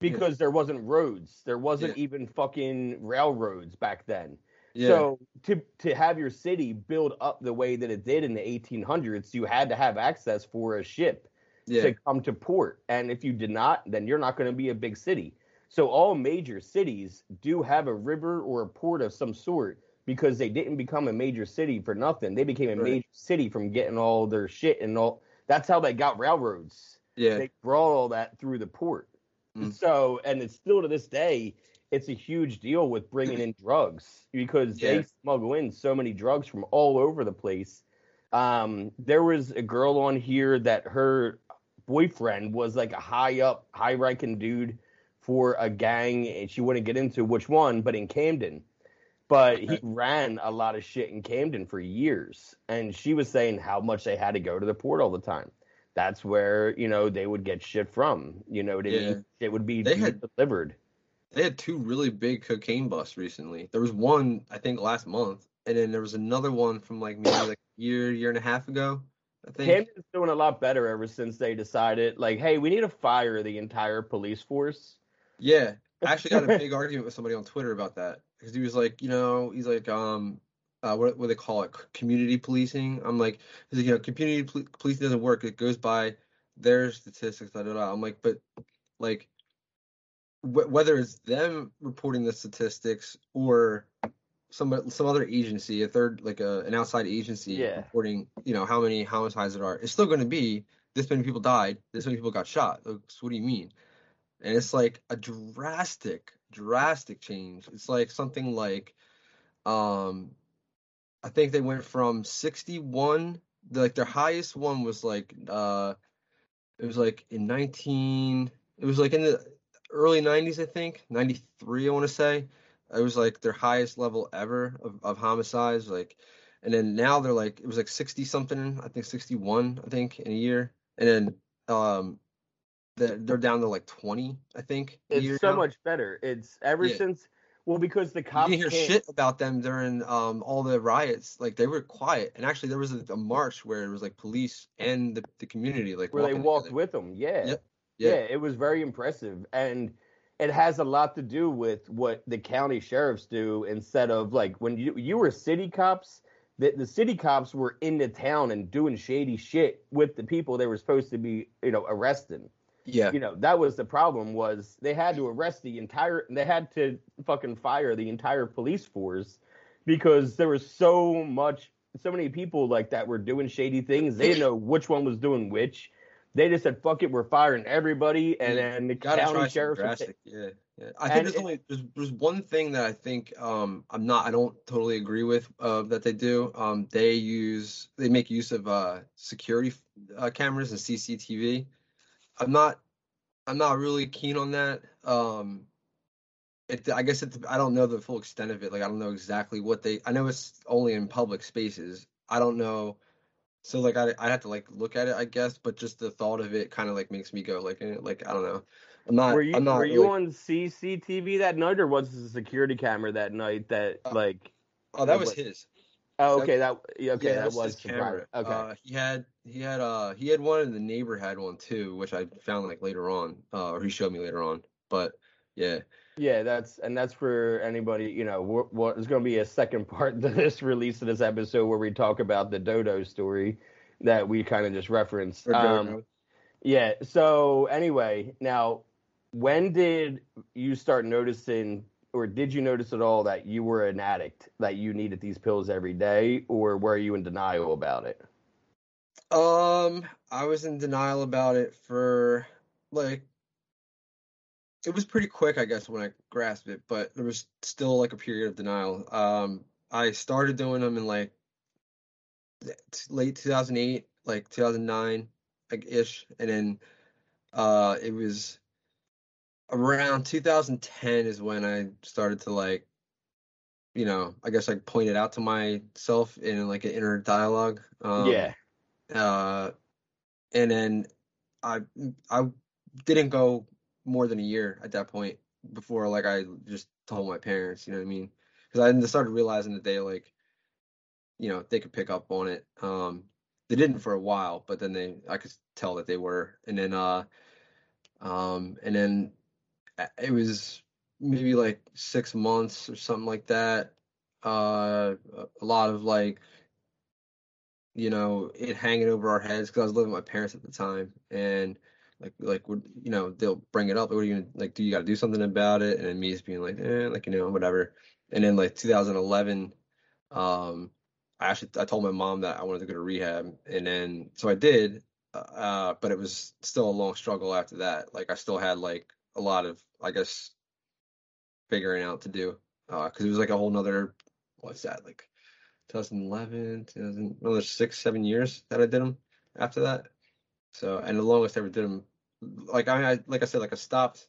because there wasn't roads, there wasn't Yeah. even fucking railroads back then. yeah, So to to have your city build up the way that it did in the 1800s, you had to have access for a ship yeah, to come to port, and if you did not, then you're not going to be a big city. So all major cities do have a river or a port of some sort because they didn't become a major city for nothing. They became a Right. major city from getting all their shit and all. That's how they got railroads. yeah. They brought all that through the port. Mm. So, and it's still to this day, it's a huge deal with bringing in drugs because Yeah. they smuggle in so many drugs from all over the place. Um, there was a girl on here that her boyfriend was like a high up, high ranking dude for a gang, and she wouldn't get into which one, but in Camden. But he ran a lot of shit in Camden for years, and she was saying how much they had to go to the port all the time. That's where you know they would get shit from. You know I Yeah. It would be They had- delivered. they had two really big cocaine busts recently. There was one I think last month, and then there was another one from like maybe like a year, year and a half ago. I think. Camden's doing a lot better ever since they decided, like, hey, we need to fire the entire police force. Yeah, I actually got a big argument with somebody on Twitter about that because he was like, you know, he's like, um, uh, what what do they call it, community policing. I'm like, he's like, you know, community pol- policing doesn't work. It goes by their statistics. Da, da, da. I'm like, but like, wh- whether it's them reporting the statistics or some some other agency, a third like a an outside agency Yeah. reporting, you know, how many homicides there are, it's still going to be this many people died, this many people got shot. So what do you mean? And it's like a drastic, drastic change. It's like something like, um, I think they went from 61, like their highest one was like, uh, it was like in 19, it was like in the early 90s, I think, 93, I want to say. It was like their highest level ever of, of homicides. Like, and then now they're like, it was like 60 something, I think 61, I think, in a year. And then, um, they're, they're down to like 20, I think. It's so now. much better. It's ever Yeah. since, well, because the You cops didn't hear shit about them during um all the riots. Like they were quiet, and actually there was a, a march where it was like police and the, the community like where they walked together. with them. Yeah. Yep. yeah. Yeah. it was very impressive. And it has a lot to do with what the county sheriffs do instead of like when you you were city cops, the, the city cops were in the town and doing shady shit with the people they were supposed to be, you know, arresting. Yeah, You know, that was the problem was they had to arrest the entire they had to fucking fire the entire police force because there was so much so many people like that were doing shady things. They didn't know which one was doing which. They just said, "Fuck it, we're firing everybody," and Yeah, then the county sheriff. drastic. Yeah, yeah. I think there's it- only there's, there's one thing that I think um I'm not I don't totally agree with uh that they do. Um, they use they make use of uh security uh, cameras and CCTV. I'm not I'm not really keen on that. Um, it I guess it I don't know the full extent of it. Like I don't know exactly what they. I know it's only in public spaces. I don't know. So like I I have to like look at it I guess, but just the thought of it kind of like makes me go like eh, like I don't know. I'm not. Were you I'm not were you on CCTV that night, or was it a security camera that night that Uh, like? Oh, that was what- his. Oh, okay, that yeah, okay, yeah, that was camera. Okay, Uh, he had he had uh he had one and the neighbor had one too, which I found like later on, uh, or he showed me later on. But yeah, Yeah, that's and that's for anybody. You know, what what is going to be a second part to this release of this episode where we talk about the Dodo story that we kind of just referenced. Um, yeah. So anyway, now when did you start noticing, or did you notice at all that you were an addict, that you needed these pills every day, or were you in denial about it? Um, I was in denial about it for like it was pretty quick, I guess, when I grasped it, but there was still like a period of denial. Um, I started doing them in like late 2008, like 2009, like ish, and then uh, it was around 2010 is when I started to like, you know, I guess like point it out to myself in like an inner dialogue. Um, yeah. uh, and then I I didn't go more than a year at that point before like I just told my parents, you know what I mean? Because I started realizing that they like, you know, they could pick up on it. Um, they didn't for a while, but then they I could tell that they were, and then uh, um, and then it was maybe like six months or something like that. Uh, a lot of like you know, it hanging over our heads because I was living with my parents at the time, and like like you know they'll bring it up. What are you gonna like? Do you got to do something about it? And then me just being like, eh, like you know, whatever. And then like 2011, um, I actually I told my mom that I wanted to go to rehab, and then so I did, uh, but it was still a long struggle after that. Like I still had like a lot of I guess figuring out to do, uh, because it was like a whole nother what's that like 2011, 2000, another six, seven years that I did them after that. So, and the longest I ever did them, like I, mean, I like I said, like I stopped.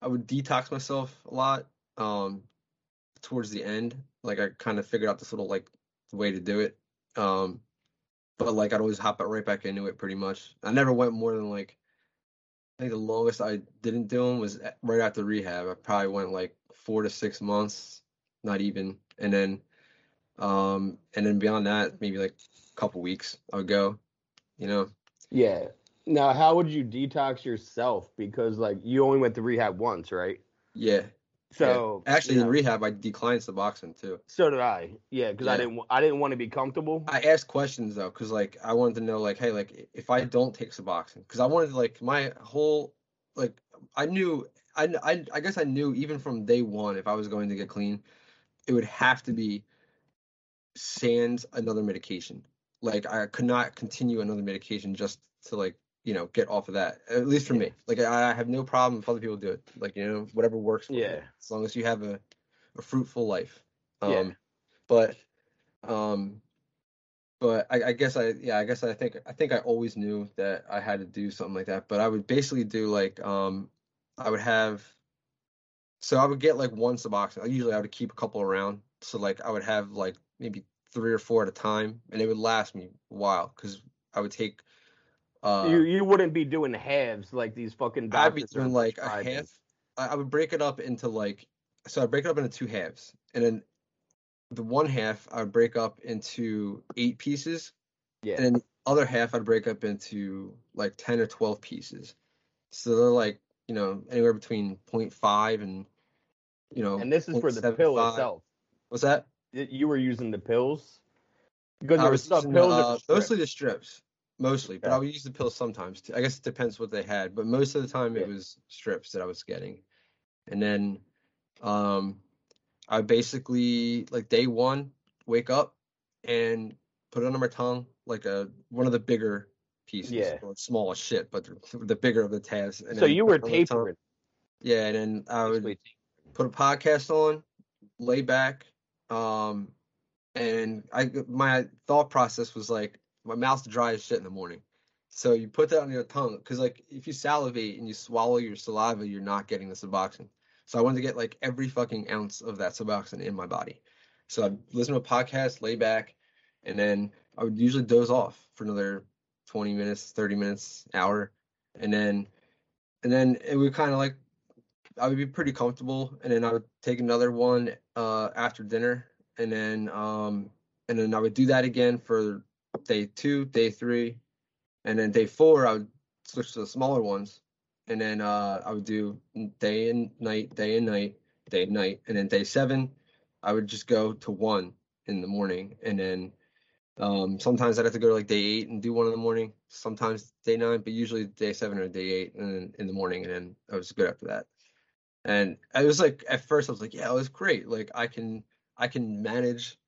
I would detox myself a lot. Um, towards the end, like I kind of figured out this little like way to do it. Um, but like I'd always hop right back into it pretty much. I never went more than like I think the longest I didn't do them was right after rehab. I probably went like four to six months, not even, and then, um, and then beyond that, maybe like a couple weeks I would go, you know. Yeah. Now, how would you detox yourself? Because like you only went to rehab once, right? Yeah. Yeah. So actually, you in rehab, I declined Suboxone too. so did I. Yeah, because I didn't. I didn't want to be comfortable. I asked questions though, because like I wanted to know, like, hey, like if I don't take Suboxone, because I wanted to like my whole, like I knew, I, I, I guess I knew even from day one, if I was going to get clean, it would have to be sans another medication. Like I could not continue another medication just to like you know get off of that. At least for me, like I, I have no problem if other people do it. Like you know whatever works. For you, Yeah. as long as you have a, a fruitful life. Um, Yeah. But um, but I, I guess I yeah I guess I think I think I always knew that I had to do something like that. But I would basically do like um, I would have. So I would get like one Suboxone. Usually I would keep a couple around. So like I would have like maybe three or four at a time, and it would last me a while because I would take. Uh, you you wouldn't be doing halves like these fucking I'd be doing like a half. I, I would break it up into like so. I break it up into two halves, and then the one half I would break up into eight pieces, Yeah. and then the other half I'd break up into like ten or twelve pieces. So they're like you know anywhere between 0.5 and you know. and this is for the pill itself. What's that? You were using the pills because there was was some pills. or uh, mostly the strips, mostly, but Yeah. I would use the pills sometimes. Too. I guess it depends what they had, but most of the time it was strips that I was getting, and then, um, I basically like day one wake up and put it under my tongue like a one of the bigger pieces. Yeah. It's small as shit, but the, the bigger of the tabs. And so you were it on my tongue. tapering. Yeah, and then I would basically. put a podcast on, lay back, um, and I my thought process was like my mouth's dry as shit in the morning, so you put that on your tongue because like if you salivate and you swallow your saliva, you're not getting the Suboxone. So I wanted to get like every fucking ounce of that Suboxone in my body. So I'd listen to a podcast, lay back, and then I would usually doze off for another 20 minutes, 30 minutes, hour, and then and then it would kind of like I would be pretty comfortable, and then I would take another one uh, after dinner, and then um, and then I would do that again for day two, day three, and then day four I would switch to the smaller ones, and then uh, I would do day and night, day and night, day and night, and then day seven I would just go to one in the morning, and then um, sometimes I'd have to go to like day eight and do one in the morning, sometimes day nine, but usually day seven or day eight then in the morning, and then I was good after that. And I was like, at first, I was like, yeah, it was great. Like, I can, I can manage,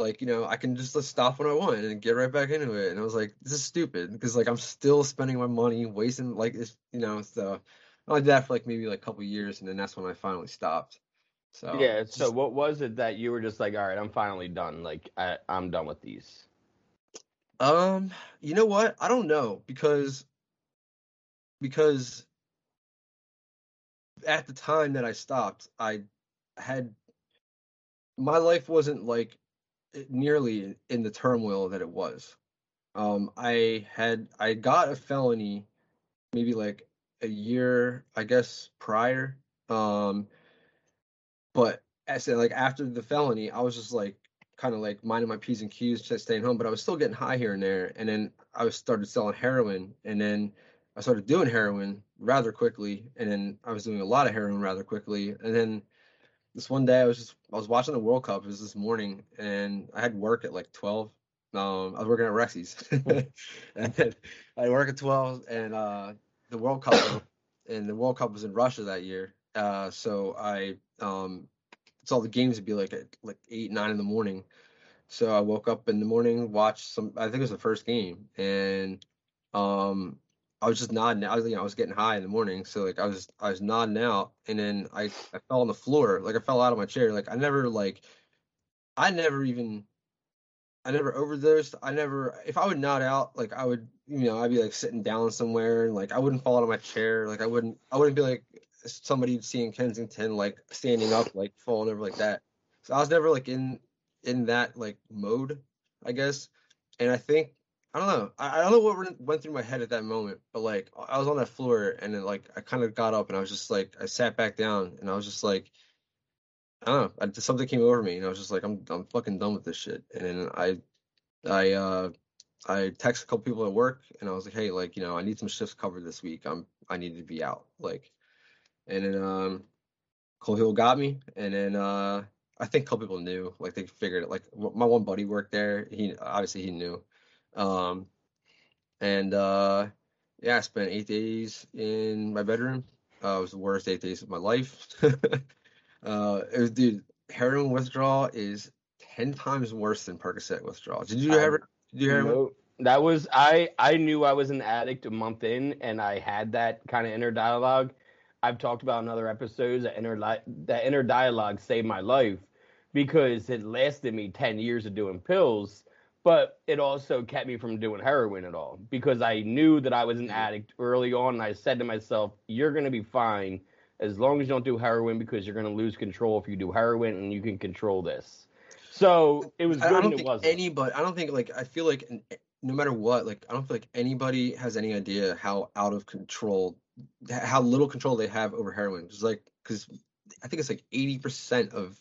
like, you know, I can just stop when I want and get right back into it. And I was like, this is stupid because, like, I'm still spending my money, wasting, like, it's, you know, so I did that for like maybe like a couple years, and then that's when I finally stopped. So yeah. So just- what was it that you were just like, all right, I'm finally done. Like I, I'm done with these. Um, you know what? I don't know because because at the time that I stopped, I had my life wasn't like nearly in the turmoil that it was. Um, I had I got a felony maybe like a year, I guess, prior. Um, but as like after the felony, I was just like kind of like minding my p's and q's, just staying home. But I was still getting high here and there, and then I was started selling heroin, and then I started doing heroin rather quickly, and then I was doing a lot of heroin rather quickly, and then this one day I was just I was watching the World Cup. It was this morning, and I had work at like twelve. Um, I was working at Rexy's, and I work at twelve, and uh, the World Cup, and the World Cup was in Russia that year. Uh, so I um, so the games would be like at like eight nine in the morning. So I woke up in the morning, watched some. I think it was the first game, and um, I was just nodding. I was, you know, I was getting high in the morning, so like I was, I was nodding out, and then I, I fell on the floor, like I fell out of my chair. Like I never, like, I never even, I never overdosed. I never, if I would nod out, like I would, you know, I'd be like sitting down somewhere, and like I wouldn't fall out of my chair. Like I wouldn't, I wouldn't be like somebody you'd see in Kensington, like standing up, like falling over like that. So I was never like in, in that like mode, I guess. And I think I don't know. I, I don't know what went- through my head at that moment, but like I was on that floor and then like I kind of got up and I was just like I sat back down and I was just like I don't know. I, something came over me and I was just like I'm I'm fucking done with this shit. And then I I uh I texted a couple people at work and I was like, hey, like you know I need some shifts covered this week. I'm I need to be out. Like, and then um Cole Hill got me and then uh I think a couple people knew like they figured it. Like my one buddy worked there. He obviously he knew. Um, and uh, yeah, I spent eight days in my bedroom. Uh, it was the worst eight days of my life. uh, it was, dude, heroin withdrawal is ten times worse than Percocet withdrawal. Did you I- ever? Did you ever? No, that was I. I knew I was an addict a month in, and I had that kind of inner dialogue. I've talked about in other episodes that inner that inner dialogue saved my life because it lasted me ten years of doing pills, but it also kept me from doing heroin at all because I knew that I was an mm-hmm. addict early on, and I said to myself, "You're gonna be fine as long as you don't do heroin because you're gonna lose control if you do heroin, and you can control this." So it was good I don't it think wasn't. anybody. I don't think like I feel like eh, no matter what, like I don't feel like anybody has any idea how out of control, how little control they have over heroin. Just like because I think it's like eighty percent of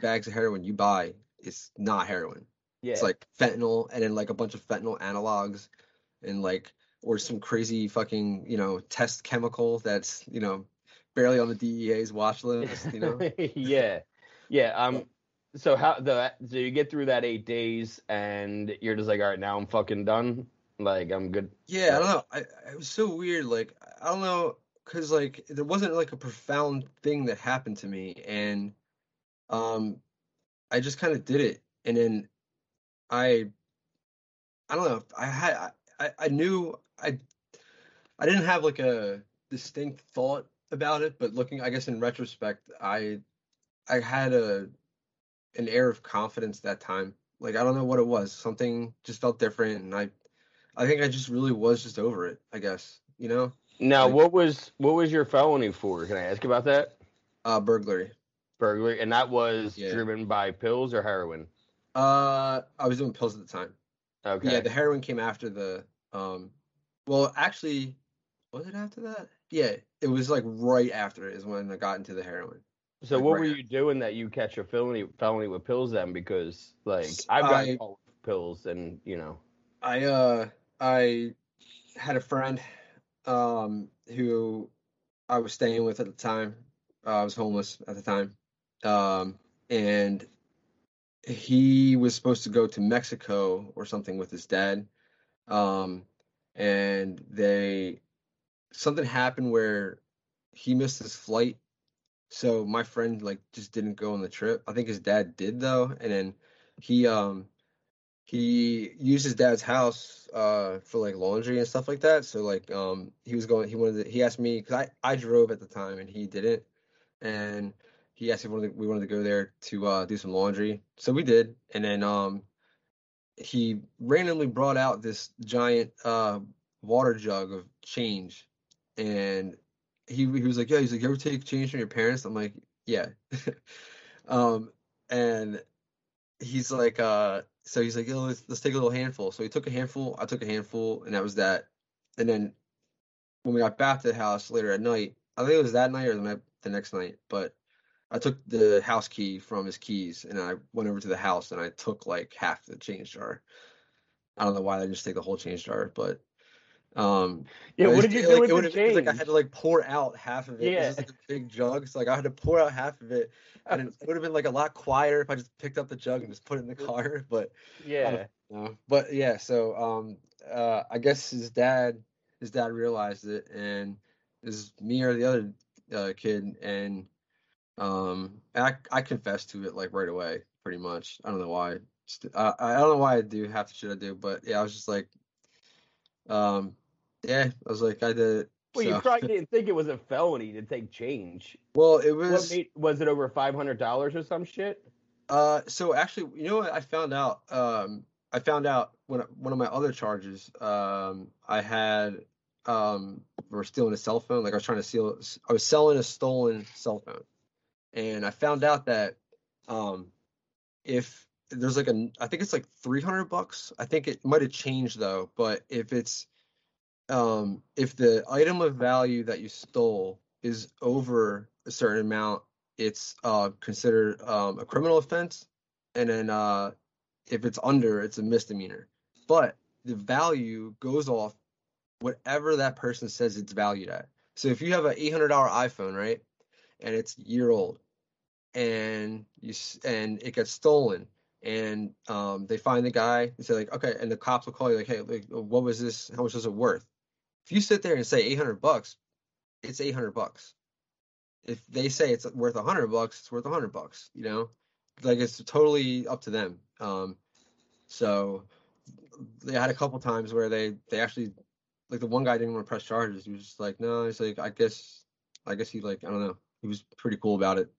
bags of heroin you buy is not heroin. Yeah. It's like fentanyl and then like a bunch of fentanyl analogs and like or some crazy fucking you know test chemical that's you know barely on the DEA's watch list. You know. yeah, yeah. Um. So how the so you get through that eight days and you're just like, all right, now I'm fucking done. Like I'm good. Yeah, I don't know. I, it was so weird. Like I don't know, cause like there wasn't like a profound thing that happened to me, and um, I just kind of did it, and then I, I don't know. I had I I knew I, I didn't have like a distinct thought about it, but looking, I guess in retrospect, I, I had a, an air of confidence that time. Like I don't know what it was. Something just felt different, and I. I think I just really was just over it, I guess. You know? Now, Like- what was what was your felony for? Can I ask about that? Uh burglary. Burglary, and that was Yeah. driven by pills or heroin. Uh I was doing pills at the time. Okay. Yeah, the heroin came after the um well actually was it after that? Yeah, it was like right after it is when I got into the heroin. so like, what right were you doing that you catch a felony felony with pills then? Because like I've I- gotten pills, and you know. I uh I had a friend um who I was staying with at the time. Uh, I was homeless at the time. Um and he was supposed to go to Mexico or something with his dad. Um and they something happened where he missed his flight. So my friend like just didn't go on the trip. I think his dad did though, and then he um he used his dad's house uh for like laundry and stuff like that so like um he was going he wanted to, he asked me because i i drove at the time and he didn't and he asked if we wanted to, go there to uh do some laundry. So we did. And then um he randomly brought out this giant uh water jug of change. And he he was like yeah he's like you ever take change from your parents? I'm like yeah. Um and he's like uh so he's like, let's, let's take a little handful. So he took a handful, I took a handful, and that was that. And then when we got back to the house later at night, I think it was that night or the, the next night, but I took the house key from his keys and I went over to the house and I took like half the change jar. I don't know why I just take the whole change jar, but um Yeah. What did you it, do like, with it it was change? like I had to like pour out half of it. It Yeah. was like a big jug. So like I had to pour out half of it. And it would have been like a lot quieter if I just picked up the jug and just put it in the car. But yeah. no. But yeah, so um uh I guess his dad his dad realized it and it was me or the other uh, kid and um I I confessed to it like right away pretty much. I don't know why. I I don't know why I do half the shit I do, but yeah, I was just like um yeah, I was like I did it. Well, you probably didn't think it was a felony to take change. Well, it What was made, was it over five hundred dollars or some shit? Uh, so actually, you know what I found out? Um, I found out when one of my other charges, um, I had um, were stealing a cell phone. Like I was trying to steal, I was selling a stolen cell phone, and I found out that um, if there's like a I think it's like 300 bucks. I think it might have changed though, but if it's um if the item of value that you stole is over a certain amount, it's uh considered um a criminal offense and then uh if it's under, it's a misdemeanor. But the value goes off whatever that person says it's valued at. So if you have an $800 iPhone, right? And it's year old and you and it gets stolen and um, they find the guy and say like okay and the cops will call you like hey like, what was this? How much was it worth? If you sit there and say 800 bucks it's 800 bucks. If they say it's worth 100 bucks it's worth 100 bucks you know? Like it's totally up to them um, so they had a couple times where they they actually like the one guy didn't want to press charges. He was just like no he's like i guess i guess he like i don't know he was pretty cool about it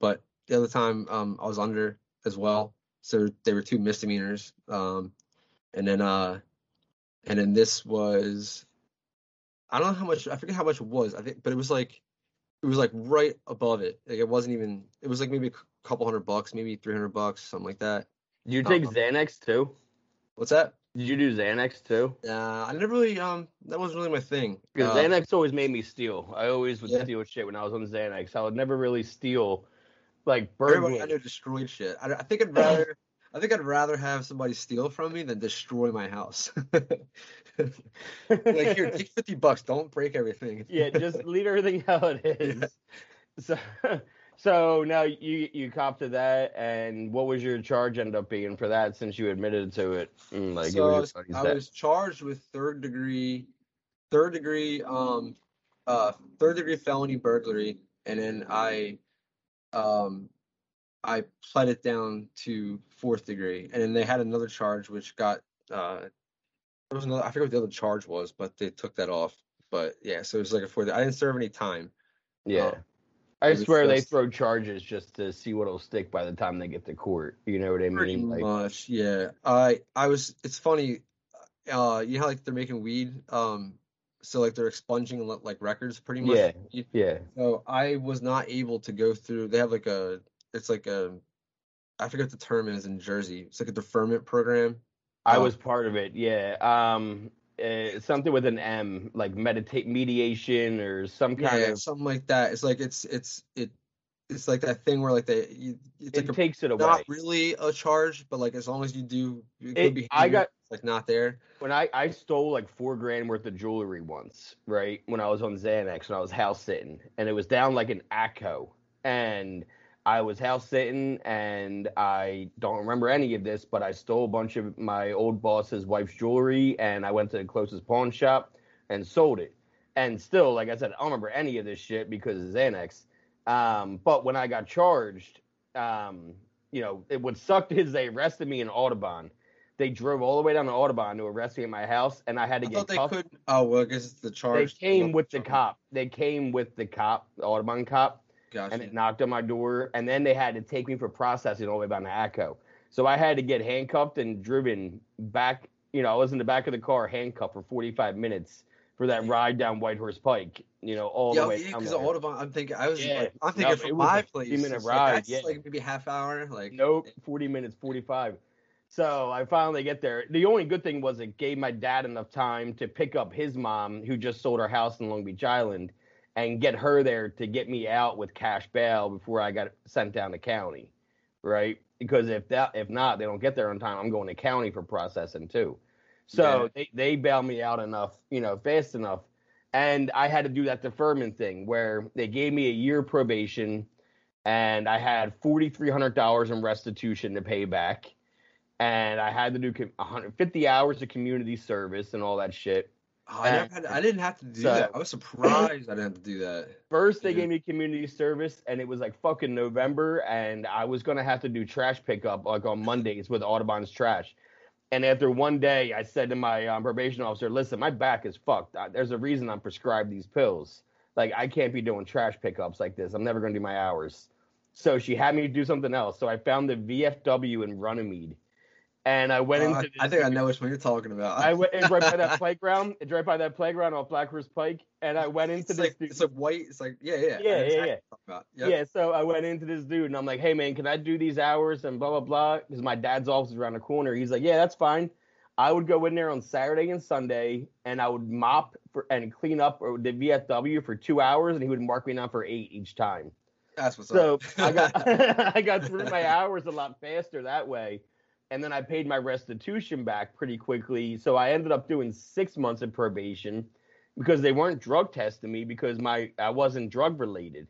but the other time um, I was under as well, so they were two misdemeanors. Um, and then uh, and then this was I don't know how much I forget how much it was. I think, but it was like it was like right above it. Like it wasn't even. It was like maybe a couple hundred bucks, maybe three hundred bucks, something like that. You take uh, Xanax too? What's that? Did you do Xanax too? Uh, I never really um that wasn't really my thing. Because uh, Xanax always made me steal. I always would yeah. steal shit when I was on Xanax. I would never really steal like Everybody I know destroyed shit. I, I think I'd rather. I think I'd rather have somebody steal from me than destroy my house. like here, take fifty bucks. Don't break everything. yeah, just leave everything how it is. Yeah. So, so now you you cop to that, and what was your charge end up being for that? Since you admitted to it, mm, like so it was I, was, I was charged with third degree, third degree, um, uh, third degree felony burglary, and then I um, I pled it down to fourth degree, and then they had another charge which got uh, there was another I forget what the other charge was, but they took that off. But yeah, so it was like a fourth. I didn't serve any time. Yeah. Um, I swear they throw charges just to see what'll stick by the time they get to court. You know what I mean? Pretty like, much, yeah. I I was. It's funny. Uh, you know how like they're making weed. Um, so like they're expunging like records pretty much. Yeah. Yeah. So I was not able to go through. They have like a. It's like a. I forget the term is in Jersey. It's like a deferment program. I um, was part of it. Yeah. Um. Uh, something with an M, like meditate mediation or some kind yeah, of something like that. It's like it's it's it it's like that thing where like they you, it like takes a, it away. Not really a charge, but like as long as you do behavior, I got like not there. When I I stole like four grand worth of jewelry once, right? When I was on Xanax, when I was house sitting, and it was down like an ACO, and I was house sitting, and I don't remember any of this, but I stole a bunch of my old boss's wife's jewelry, and I went to the closest pawn shop and sold it. And still, like I said, I don't remember any of this shit because of Xanax. Um, but when I got charged, um, you know, it what sucked is they arrested me in Audubon. They drove all the way down to Audubon to arrest me at my house, and I had to I get. They couldn't. Oh well, I guess the charge. They came with the cop. They came with the cop, the Audubon cop, gotcha. and it knocked on my door. And then they had to take me for processing all the way down to ACO. So I had to get handcuffed and driven back. You know, I was in the back of the car, handcuffed for 45 minutes for that ride down Whitehorse Pike. You know, all yeah, the way. Yeah, because Audubon. I'm thinking. I was. Yeah. Like, I'm thinking no, from my place. Minute ride. Like, yeah. like maybe half hour. Like nope, 40 minutes, 45. So I finally get there. The only good thing was it gave my dad enough time to pick up his mom, who just sold her house in Long Beach Island, and get her there to get me out with cash bail before I got sent down to county, right? Because if that if not, they don't get there on time. I'm going to county for processing too. So yeah. they they bailed me out enough, you know, fast enough and I had to do that deferment thing where they gave me a year probation and I had $4,300 in restitution to pay back. And I had to do 150 hours of community service and all that shit. Oh, I, had, I, didn't have to do so, that. I was surprised I didn't have to do that. First, they gave me community service, and it was like fucking November, and I was gonna have to do trash pickup like on Mondays with Audubon's trash. And after one day, I said to my um, probation officer, "Listen, my back is fucked. There's a reason I'm prescribed these pills. Like I can't be doing trash pickups like this. I'm never going to do my hours." So she had me do something else. So I found the VFW in Runnemede, and I went Uh, into. I- This, I think I know which one you're talking about. I went right by that playground. It's right by that playground off Black Horse Pike, and I went into it's this. like dude- it's like white. It's like yeah, yeah, Yeah, yeah, yeah. what you're talking about. Yep. Yeah, so I went into this dude and I'm like, hey man, can I do these hours and blah blah blah? Because my dad's office is around the corner. He's like, yeah, that's fine. I would go in there on Saturday and Sunday and I would mop for, and clean up or the VFW for two hours and he would mark me down for eight each time. That's what's So up. I got I got through my hours a lot faster that way. And then I paid my restitution back pretty quickly. So I ended up doing six months of probation because they weren't drug testing me because my I wasn't drug related.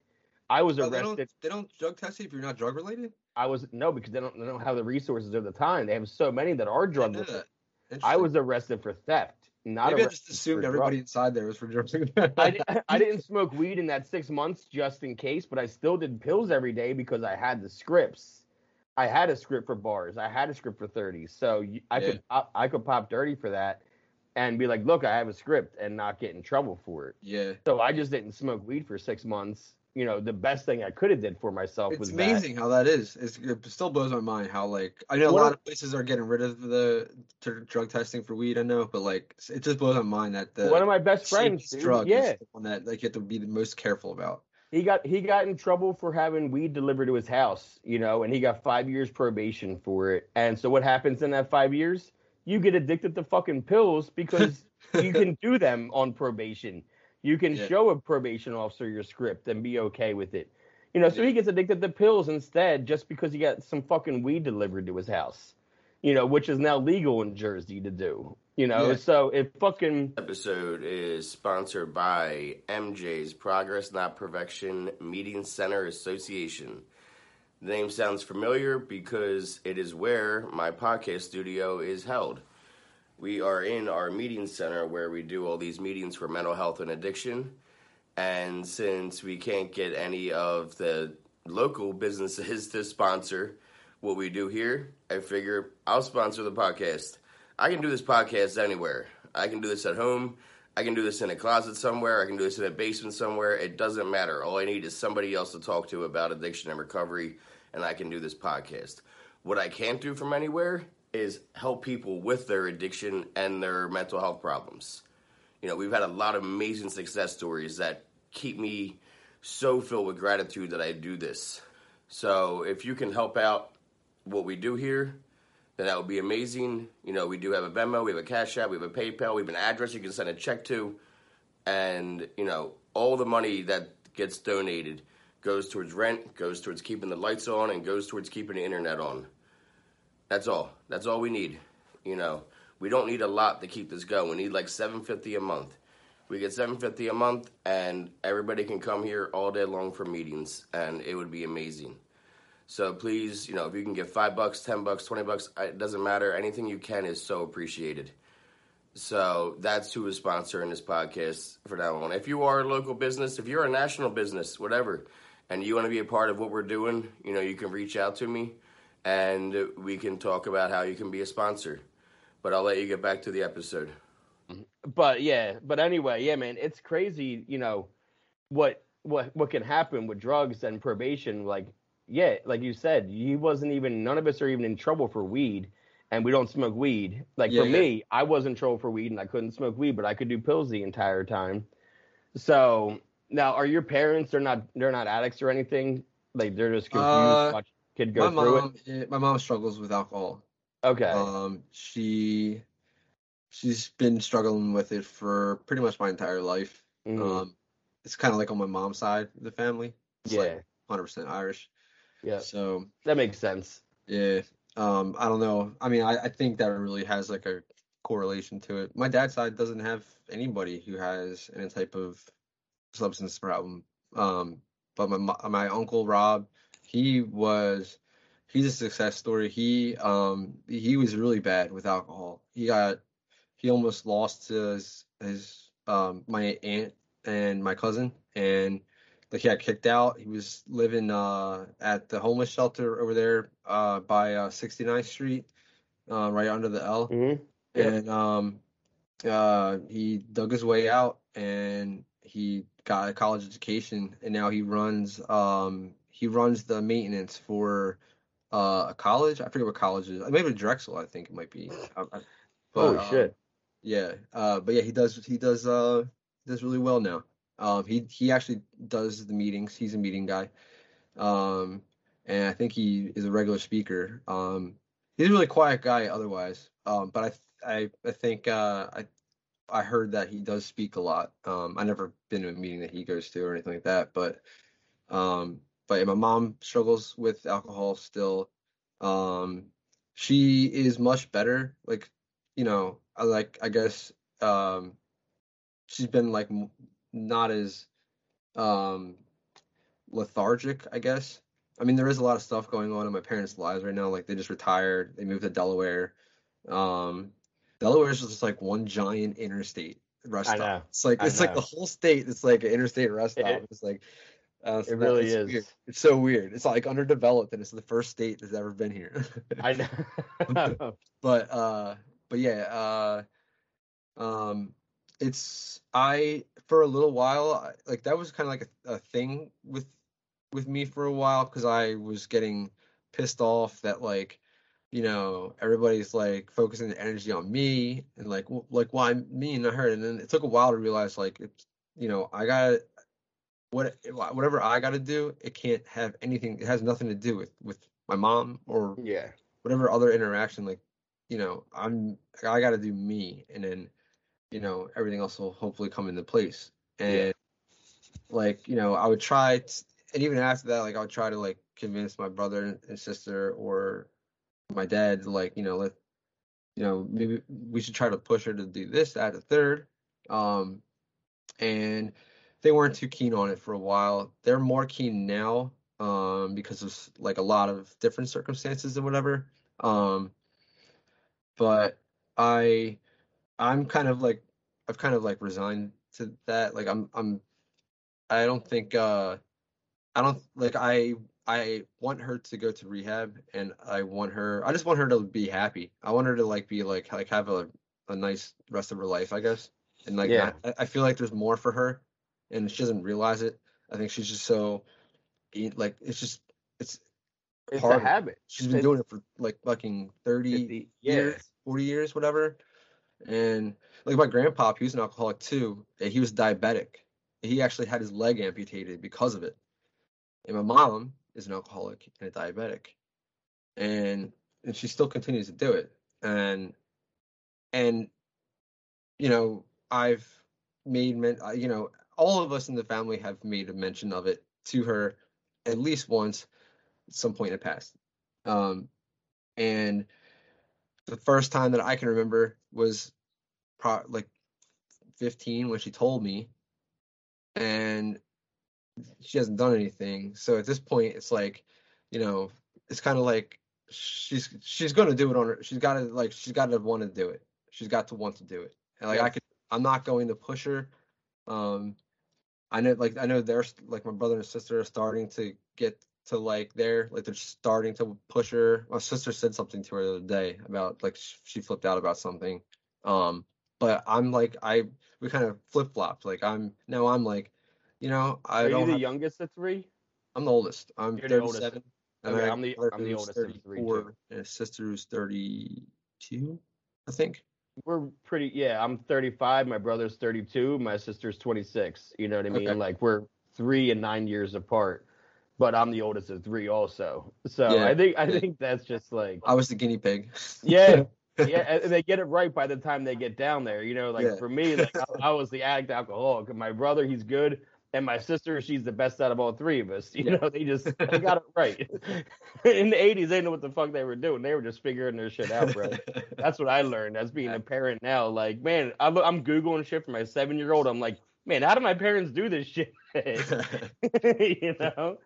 I was Oh, they arrested. don't they don't drug test you if you're not drug related. I was no because they don't they don't have the resources of the time. They have so many that are drug related. I was arrested for theft, not Maybe I just assumed everybody drugs. inside there was for drugs. I, di- I didn't smoke weed in that six months just in case, but I still did pills every day because I had the scripts. I had a script for bars. I had a script for 30. So I Yeah. could pop, I could pop dirty for that and be like, look, I have a script and not get in trouble for it. yeah. So I just didn't smoke weed for six months. You know, the best thing I could have did for myself It's was that. amazing how that is. It's, it still blows my mind how like I know a lot of places are getting rid of the drug testing for weed. I know, but like it just blows my mind that the One of my best friends, dude, drug yeah, is the one that like you have to be the most careful about. He got he got in trouble for having weed delivered to his house, you know, and he got five years probation for it. And so what happens in that five years? You get addicted to fucking pills because you can do them on probation. You can Yeah. show a probation officer your script and be okay with it. You know, so Yeah. he gets addicted to pills instead just because he got some fucking weed delivered to his house. You know, which is now legal in Jersey to do. You know, Yeah. so it fucking episode is sponsored by MJ's Progress Not Perfection Meeting Center Association. The name sounds familiar because it is where my podcast studio is held. We are in our meeting center where we do all these meetings for mental health and addiction. And since we can't get any of the local businesses to sponsor what we do here, I figure I'll sponsor the podcast. I can do this podcast anywhere. I can do this at home. I can do this in a closet somewhere. I can do this in a basement somewhere. It doesn't matter. All I need is somebody else to talk to about addiction and recovery, and I can do this podcast. What I can't do from anywhere is help people with their addiction and their mental health problems. You know, we've had a lot of amazing success stories that keep me so filled with gratitude that I do this. So if you can help out what we do here, then that would be amazing. You know, we do have a Venmo, we have a Cash App, we have a PayPal, we have an address you can send a check to, and you know, all the money that gets donated goes towards rent, goes towards keeping the lights on, and goes towards keeping the internet on. That's all. That's all we need. You know, we don't need a lot to keep this going. We need like seven fifty a month. We get seven fifty a month, and everybody can come here all day long for meetings, and it would be amazing. So please, you know, if you can get five bucks, ten bucks, twenty bucks, it doesn't matter. Anything you can is so appreciated. So that's who is sponsoring this podcast for now on. If you are a local business, if you're a national business, whatever, and you want to be a part of what we're doing, you know, you can reach out to me, and we can talk about how you can be a sponsor. But I'll let you get back to the episode. Mm-hmm. but yeah, but anyway, yeah, man, it's crazy, you know, what what what can happen with drugs and probation. Like, yeah, like you said, he wasn't even. None of us are even in trouble for weed, and we don't smoke weed. Like Yeah, for yeah. me, I was in trouble for weed, and I couldn't smoke weed, but I could do pills the entire time. So now, are your parents? They're not. They're not addicts or anything. Like they're just confused. Uh, watch kid go my through mom, eh, my mom struggles with alcohol. Okay. Um, she she's been struggling with it for pretty much my entire life. Mhm. Um, it's kind of like on my mom's side of the family. It's yeah. like 100% Irish. Yeah. So That makes sense. yeah, um, I don't know. I mean, I, I think that really has like a correlation to it. My dad's side doesn't have anybody who has any type of substance problem. Um, but my my uncle Rob, he was he's a success story. He um he was really bad with alcohol. He got he almost lost his his um my aunt and my cousin and like he got kicked out. He was living uh at the homeless shelter over there uh by uh 69th Street, uh right under the L. hmm Yep. And um uh he dug his way out and he got a college education and now he runs um he runs the maintenance for uh, a college. I forget what college is. Maybe Drexel. I think it might be. I, I, Oh um, shit. yeah, uh, but yeah, he does he does uh does really well now. Um, he he actually does the meetings. He's a meeting guy, um, and I think he is a regular speaker. Um, he's a really quiet guy otherwise. Um, but I I I think uh, I I heard that he does speak a lot. Um, I never been to a meeting that he goes to or anything like that, but um, but my mom struggles with alcohol still. She is much better. Like you know, I like I guess she's been like not as um lethargic, I guess. I mean, there is a lot of stuff going on in my parents' lives right now. Like they just retired, they moved to Delaware. Um Delaware is just like one giant interstate rest I stop. know. It's like I it's like the whole state. It's like an interstate rest It- stop. It's like uh, so It really is. weird. It's so weird. It's like underdeveloped, and it's the first state that's ever been here. I know. but uh but yeah uh um it's i for a little while I- like that was kind of like a, a thing with with me for a while because i was getting pissed off that like you know everybody's like focusing the energy on me and like w- like why me and not her and then it took a while to realize like it's you know i got what whatever i got to do it can't have anything it has nothing to do with with my mom or yeah. whatever other interaction like you know i'm i got to do me and then you know everything else will hopefully come into place. And Yeah. like you know i would try t- and even after that like i would try to like convince my brother and sister or my dad like you know let you know maybe we should try to push her to do this that a third. Um and they weren't too keen on it for a while. They're more keen now um because of like a lot of different circumstances and whatever. Um but i i'm kind of like i've kind of like resigned to that like i'm i'm i don't think uh i don't like i i want her to go to rehab and i want her i just want her to be happy i want her to like be like like have a, a nice rest of her life i guess and like Yeah. I, I feel like there's more for her and she doesn't realize it i think she's just so like it's just it's It's Hard. a habit. she's been It's- doing it for like fucking 30 50 yeah. years, 40 years, whatever. And like my grandpa, he was an alcoholic too. and He was diabetic. He actually had his leg amputated because of it. And my mom is an alcoholic and a diabetic. And and she still continues to do it. And and you know, I've made men you know, all of us in the family have made a mention of it to her at least once at some point in the past. Um and the first time that I can remember was pro- like 15 when she told me, and she hasn't done anything. So at this point, it's like, you know, it's kind of like she's she's gonna do it on her. She's got to like she's got to want to do it. She's got to want to do it. And like I could, I'm not going to push her. Um, I know like I know they're like my brother and sister are starting to get to like they're like they're starting to push her. My sister said something to her the other day about like she flipped out about something. Um, but I'm like I we kind of flip flopped. Like I'm now I'm like, you know I Are don't. you the have- youngest of three? I'm the oldest. I'm You're the oldest. 37. and Okay, I I'm the- I'm the oldest of three. 34, And a sister who's 32, I think. We're pretty. Yeah, I'm 35. My brother's 32. My sister's 26. You know what I mean? Okay. Like we're three and nine years apart. But I'm the oldest of three, also. So Yeah, I think I yeah. think that's just like I was the guinea pig. yeah, yeah. And they get it right by the time they get down there. You know, like Yeah. for me, like I, I was the addict alcoholic. My brother, he's good. And my sister, she's the best out of all three of us. You know, they just they got it right. In the 80s, they didn't know what the fuck they were doing. They were just figuring their shit out, bro. That's what I learned as being a parent now. Like, man, I'm, I'm Googling shit for my seven year old. I'm like, man, how do my parents do this shit? you know?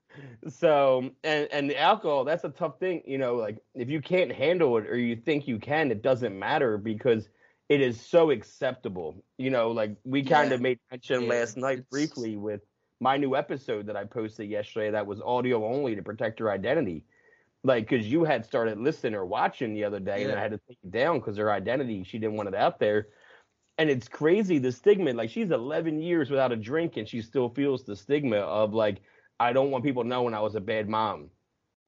So, and, and the alcohol, that's a tough thing. You know, like if you can't handle it or you think you can, it doesn't matter because it is so acceptable. You know, like we kind Yeah. of made mention Yeah, last night it's- briefly with my new episode that I posted yesterday that was audio only to protect your identity like because you had started listening or watching the other day and i had to take it down because her identity she didn't want it out there and it's crazy the stigma like she's 11 years without a drink and she still feels the stigma of like i don't want people knowing i was a bad mom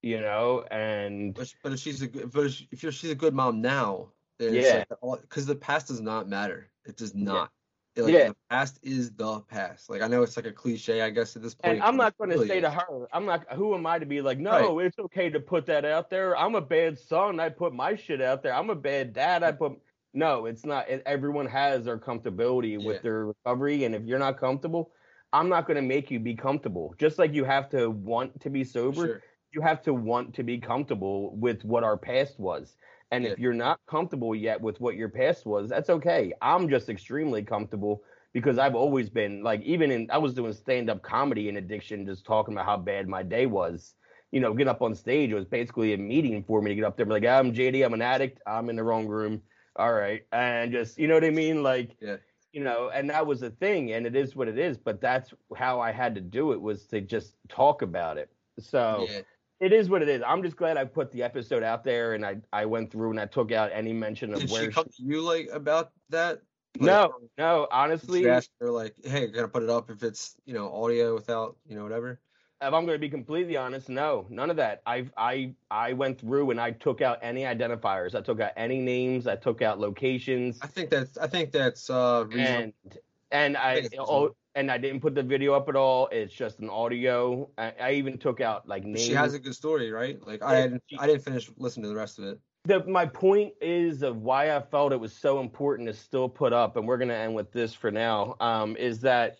you know, and But, but if she's a good, but if, she's a good mom now, then Yeah. because the past does not matter. It does Yeah. not. Like, Yeah. The past is the past. Like I know it's like a cliche, I guess, at this point. And I'm not going to really say is. to her, I'm not, who am I to be like, no, it's okay to put that out there. I'm a bad son. I put my shit out there. I'm a bad dad. I put, no, it's not. Everyone has their comfortability Yeah. with their recovery. And if you're not comfortable, I'm not going to make you be comfortable. Just like you have to want to be sober, Sure. you have to want to be comfortable with what our past was. And if you're not comfortable yet with what your past was, that's okay. I'm just extremely comfortable because I've always been like, even in, I was doing stand up comedy in addiction, just talking about how bad my day was. You know, get up on stage, it was basically a meeting for me to get up there and be like, I'm JD, I'm an addict, I'm in the wrong room. All right. And just, you know what I mean? Like, Yeah. you know, and that was a thing, and it is what it is. But that's how I had to do it was to just talk about it. So Yeah. it is what it is. I'm just glad I put the episode out there and I I went through and I took out any mention of Did where she come to you like about that? Like, No, no, honestly, you if ask her like, hey, gotta put it up if it's you know audio without you know whatever? I'm going to be completely honest, no, none of that. I I I went through and I took out any identifiers. I took out any names. I took out locations. I think that's I think that's uh reasonable. and and I, oh, and I didn't put the video up at all. It's just an audio. I, I even took out like names. She has a good story, right? Like I she- I didn't finish listening to the rest of it. the my point is of why I felt it was so important to still put up, and we're gonna end with this for now. Um, is that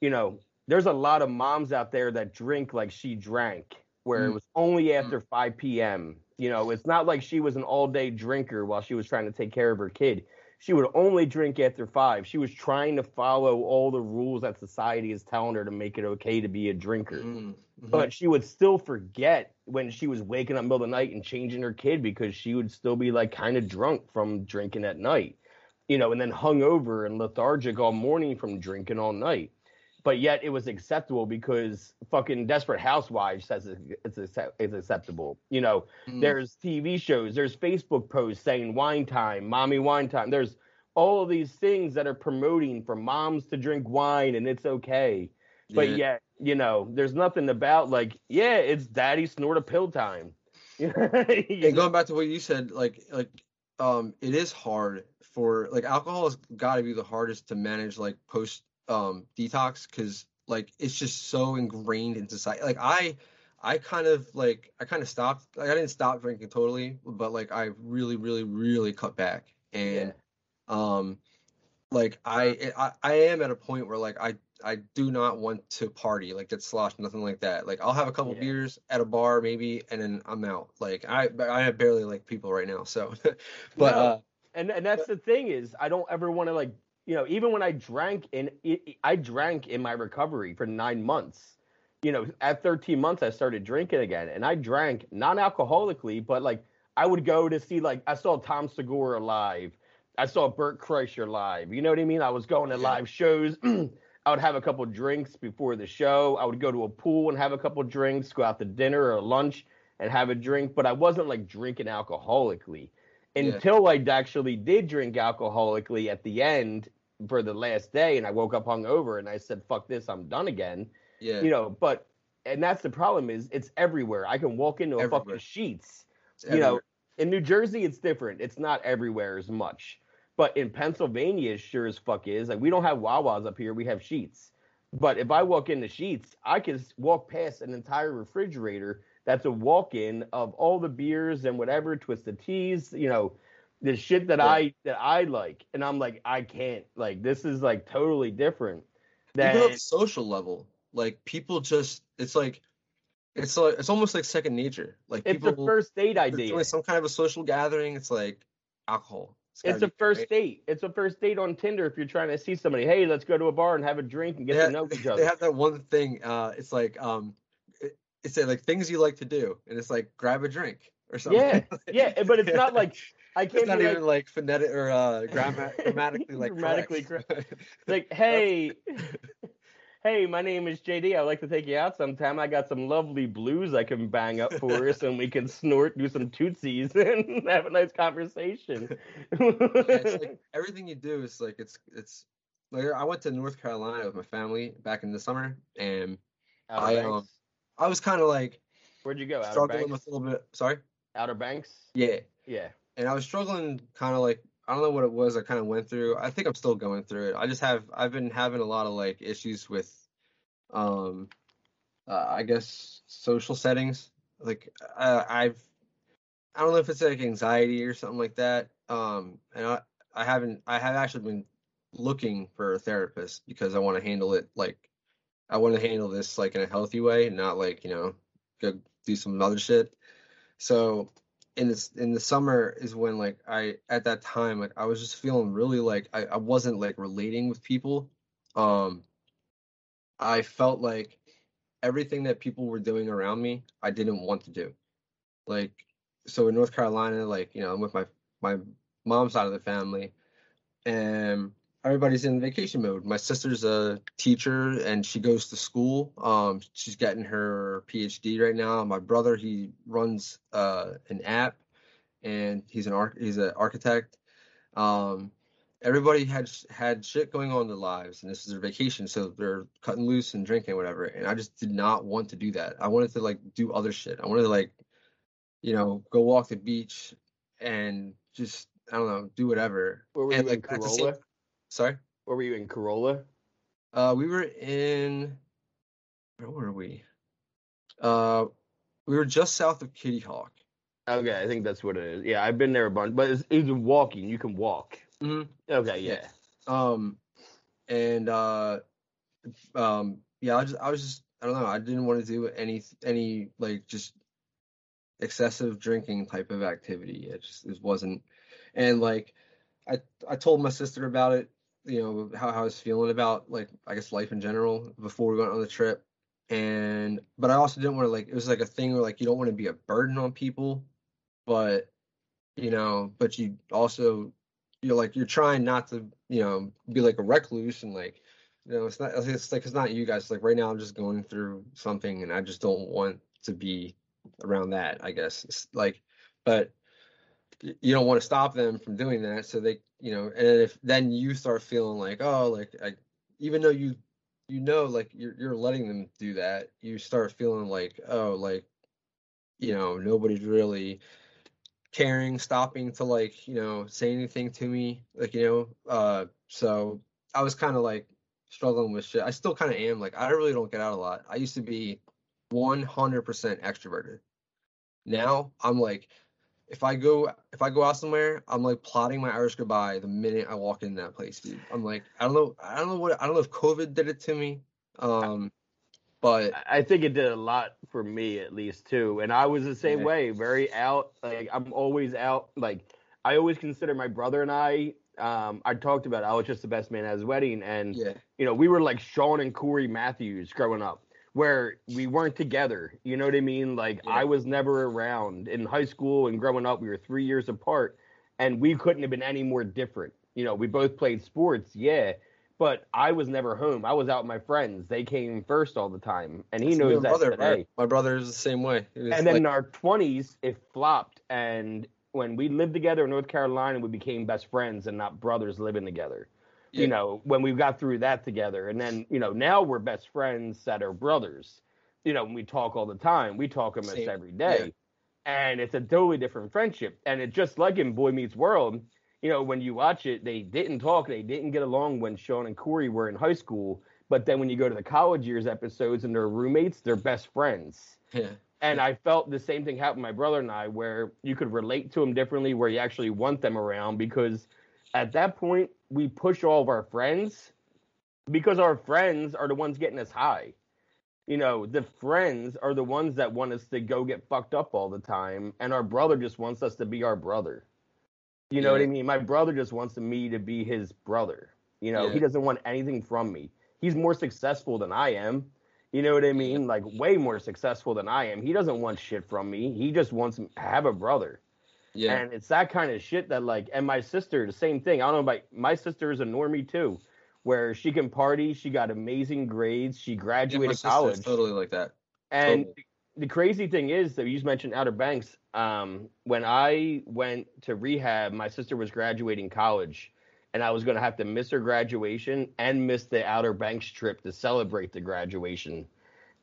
you know there's a lot of moms out there that drink like she drank, where it Mm. was only after 5 p.m. You know, it's not like she was an all day drinker while she was trying to take care of her kid. She would only drink after five. She was trying to follow all the rules that society is telling her to make it okay to be a drinker Mm, mhm. but she would still forget when she was waking up in the middle of the night and changing her kid because she would still be like kind of drunk from drinking at night, you know, and then hung over and lethargic all morning from drinking all night. But yet it was acceptable because fucking Desperate Housewives says it- it's it's acceptable. You know, Mm. there's TV shows, there's Facebook posts saying wine time, mommy wine time. There's all of these things that are promoting for moms to drink wine and it's okay. But Yeah. yet, you know, there's nothing about like, yeah, it's daddy snort a pill time. And going back to what you said, like like um it is hard for like alcohol has got to be the hardest to manage like post um detox because like it's just so ingrained in society. Like I I kind of like I kind of stopped like I didn't stop drinking totally, but like I really really really cut back and um like I, I I am at a point where like I I do not want to party like get sloshed nothing like that like I'll have a couple Yeah. beers at a bar maybe and then I'm out like I I have barely like people right now so but No. uh and and that's the thing is I don't ever want to like you know even when I drank in I drank in my recovery for nine months. You know, at 13 months I started drinking again, and I drank non-alcoholically, but like I would go to see like I saw Tom Segura live, I saw Bert Kreischer live. You know what I mean? I was going to live shows. I would have a couple drinks before the show. I would go to a pool and have a couple drinks, go out to dinner or lunch and have a drink, but I wasn't like drinking alcoholically Yeah. until I actually did drink alcoholically at the end for the last day, and I woke up hungover, and I said, "Fuck this, I'm done again." yeah You know, but and that's the problem is it's everywhere. I can walk into a Everywhere. fucking Sheetz. it's You know, in New Jersey, it's different. It's not everywhere as much, but in Pennsylvania, it sure as fuck is. Like we don't have Wawas up here. We have Sheetz. But if I walk into Sheetz, I can walk past an entire refrigerator that's a walk-in of all the beers and whatever twisted teas, you know, the shit that Yeah. I that I like, and I'm like, I can't. Like this is like totally different. even Than, the social level like people just it's like it's like it's almost like second nature like it's people a first date idea. doing some kind of a social gathering it's like alcohol gotta It's a first right? date. It's a first date on Tinder if you're trying to see somebody. Hey, let's go to a bar and have a drink and get they to have, know each other. they have that one thing. Uh, it's like um, it, it's uh, like things you like to do, and it's like grab a drink or something. Yeah, yeah, but it's not like I can't not even like, like, phonetic or uh, gramma- grammatically like Grammatically correct. like, hey, hey, my name is JD. I'd like to take you out sometime. I got some lovely blues I can bang up for us, and we can snort, do some tootsies, and have a nice conversation. Yeah, it's like everything you do is like it's it's like I went to North Carolina with my family back in the summer, and Oh, I, thanks. um, I was kind of like Where'd you go? Outer struggling Banks. with a little bit. Sorry. Outer Banks. Yeah, Yeah. and I was struggling, kind of like I don't know what it was. I kind of went through. I think I'm still going through it. I just have I've been having a lot of like issues with, um, uh, I guess social settings. Like uh, I've I don't know if it's like anxiety or something like that. Um, and I I haven't I have actually been looking for a therapist because I want to handle it like I want to handle this like in a healthy way, not like you know go do some other shit. So in this in the summer is when like I at that time like I was just feeling really like I, I wasn't like relating with people. Um I felt like everything that people were doing around me I didn't want to do. Like so in North Carolina, like, you know, I'm with my my mom's side of the family and everybody's in vacation mode. My sister's a teacher and she goes to school. Um, she's getting her PhD right now. My brother, he runs uh, an app, and he's an arch- he's an architect. Um, everybody had had shit going on in their lives, and this is their vacation, so they're cutting loose and drinking whatever. And I just did not want to do that. I wanted to like do other shit. I wanted to like, you know, go walk the beach and just I don't know, do whatever. Where were and you like same- Corolla? Sorry. Where were you in Corolla? Uh, we were in where were we? Uh, we were just south of Kitty Hawk. Okay, I think that's what it is. Yeah, I've been there a bunch, but it's, it's walking. You can walk. Mhm. Okay, yeah. Um, and uh, um, yeah, I just I was just I don't know. I didn't want to do any any like just excessive drinking type of activity. It just it wasn't. And like, I I told my sister about it. You know how, how I was feeling about like I guess life in general before we went on the trip. And but I also didn't want to like it was like a thing where like you don't want to be a burden on people, but you know, but you also you're like you're trying not to you know be like a recluse and like you know it's not it's like it's not you guys like right now i'm just going through something and i just don't want to be around that i guess it's like but you don't want to stop them from doing that so they you know and if then you start feeling like oh like I, even though you you know like you're you're letting them do that you start feeling like oh like you know nobody's really caring stopping to like you know say anything to me like you know uh so i was kind of like struggling with shit. I still kind of am like i really don't get out a lot. I used to be 100% extroverted. Now i'm like if i go if i go out somewhere i'm like plotting my irish goodbye the minute i walk in that place dude i'm like i don't know i don't know what i don't know if covid did it to me um but I- I think it did a lot for me at least too. And I was the same Yeah. way, very out. Like I'm always out. Like I always consider my brother and I. Um, I talked about it. I was just the best man at his wedding, and yeah you know we were like Shawn and Cory Matthews growing up, where we weren't together. You know what I mean? Like Yeah. I was never around in high school and growing up. We were three years apart, and we couldn't have been any more different. You know, we both played sports, yeah, but I was never home. I was out with my friends. They came first all the time, and he That's knows that brother, bro. today. my brother is the same way And then like- in our twenties, it flopped, and when we lived together in North Carolina, we became best friends and not brothers living together. Yeah. You know, when we got through that together, and then you know now we're best friends that are brothers. You know, we talk all the time. We talk almost Same. every day, and it's a totally different friendship. And it's just like in Boy Meets World. You know, when you watch it, they didn't talk, they didn't get along when Shawn and Cory were in high school. But then when you go to the college years episodes and they're roommates, they're best friends. yeah And I felt the same thing happened my brother and I, where you could relate to them differently, where you actually want them around because at that point we push all of our friends because our friends are the ones getting us high. You know, the friends are the ones that want us to go get fucked up all the time, and our brother just wants us to be our brother. You know what I mean? My brother just wants me to be his brother. You know, he doesn't want anything from me. He's more successful than I am. You know what I mean? Like way more successful than I am. He doesn't want shit from me. He just wants to have a brother. Yeah And it's that kind of shit that like and my sister, the same thing. I don't know about my sister is a normie too, where she can party, she got amazing grades, she Yeah, graduated sister's college. totally like that. And Totally. the crazy thing is that you just mentioned Outer Banks. Um, when I went to rehab, my sister was graduating college, and I was going to have to miss her graduation and miss the Outer Banks trip to celebrate the graduation.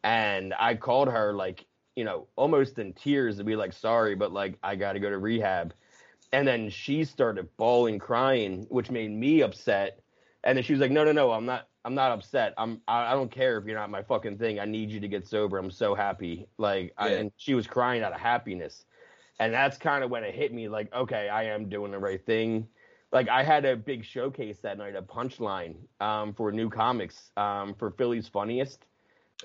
And I called her like you know, almost in tears to be like, sorry, but like I got to go to rehab. And then she started bawling, crying, which made me upset. And then she was like, no, no, no, I'm not, I'm not upset. I'm, I, I don't care if you're not my fucking thing. I need you to get sober. I'm so happy. Like, I, and she was crying out of happiness. And that's kind of when it hit me like, okay, I am doing the right thing. Like, I had a big showcase that night, a punchline um, for new comics um, for Philly's Funniest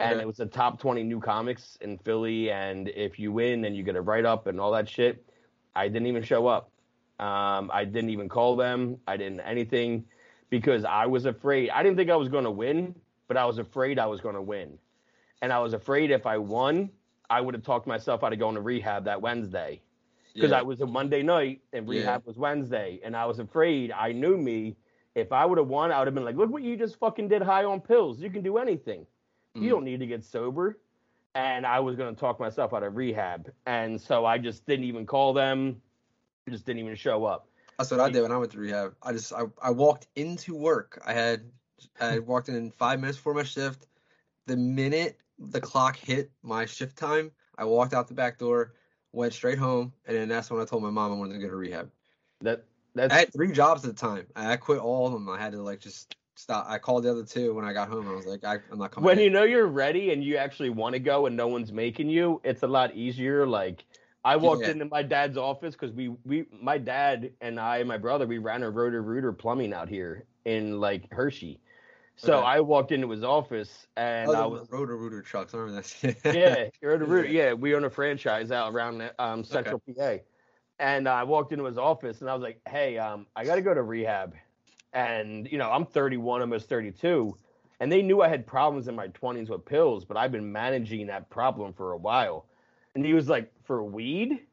and Okay. it was the top 20 new comics in Philly. And if you win, then you get a write up and all that shit. I didn't even show up. Um, I didn't even call them. I didn't anything because I was afraid. I didn't think I was going to win, but I was afraid I was going to win. And I was afraid if I won, I would have talked myself out of going to rehab that Wednesday because Yeah. I was a Monday night and Yeah. rehab was Wednesday, and I was afraid. I knew me. If I would have won, I would have been like, "Look what you just fucking did, high on pills. You can do anything. You Mhm. don't need to get sober." And I was gonna talk myself out of rehab, and so I just didn't even call them. Just didn't even show up. That's what I did when I went to rehab. I just I, I walked into work. I had I walked in five minutes before my shift. The minute the clock hit my shift time, I walked out the back door, went straight home, and then that's when I told my mom I wanted to go to rehab. That that's I had three jobs at the time. I I quit all of them. I had to like just stop. I called the other two when I got home. I was like, I, I'm not coming. when in. you know you're ready and you actually want to go and no one's making you, it's a lot easier. Like I walked Yeah. into my dad's office because we we my dad and I and my brother we ran a Roto-Rooter plumbing out here in like Hershey. So Okay. I walked into his office and Oh, I was Roto-Rooter trucks. I remember that. yeah, Roto-Rooter. Yeah, we own a franchise out around um, Central PA. And I walked into his office and I was like, "Hey, um, I got to go to rehab." And you know, I'm 31, almost 32, and they knew I had problems in my 20s with pills, but I've been managing that problem for a while. And he was like, "For weed?"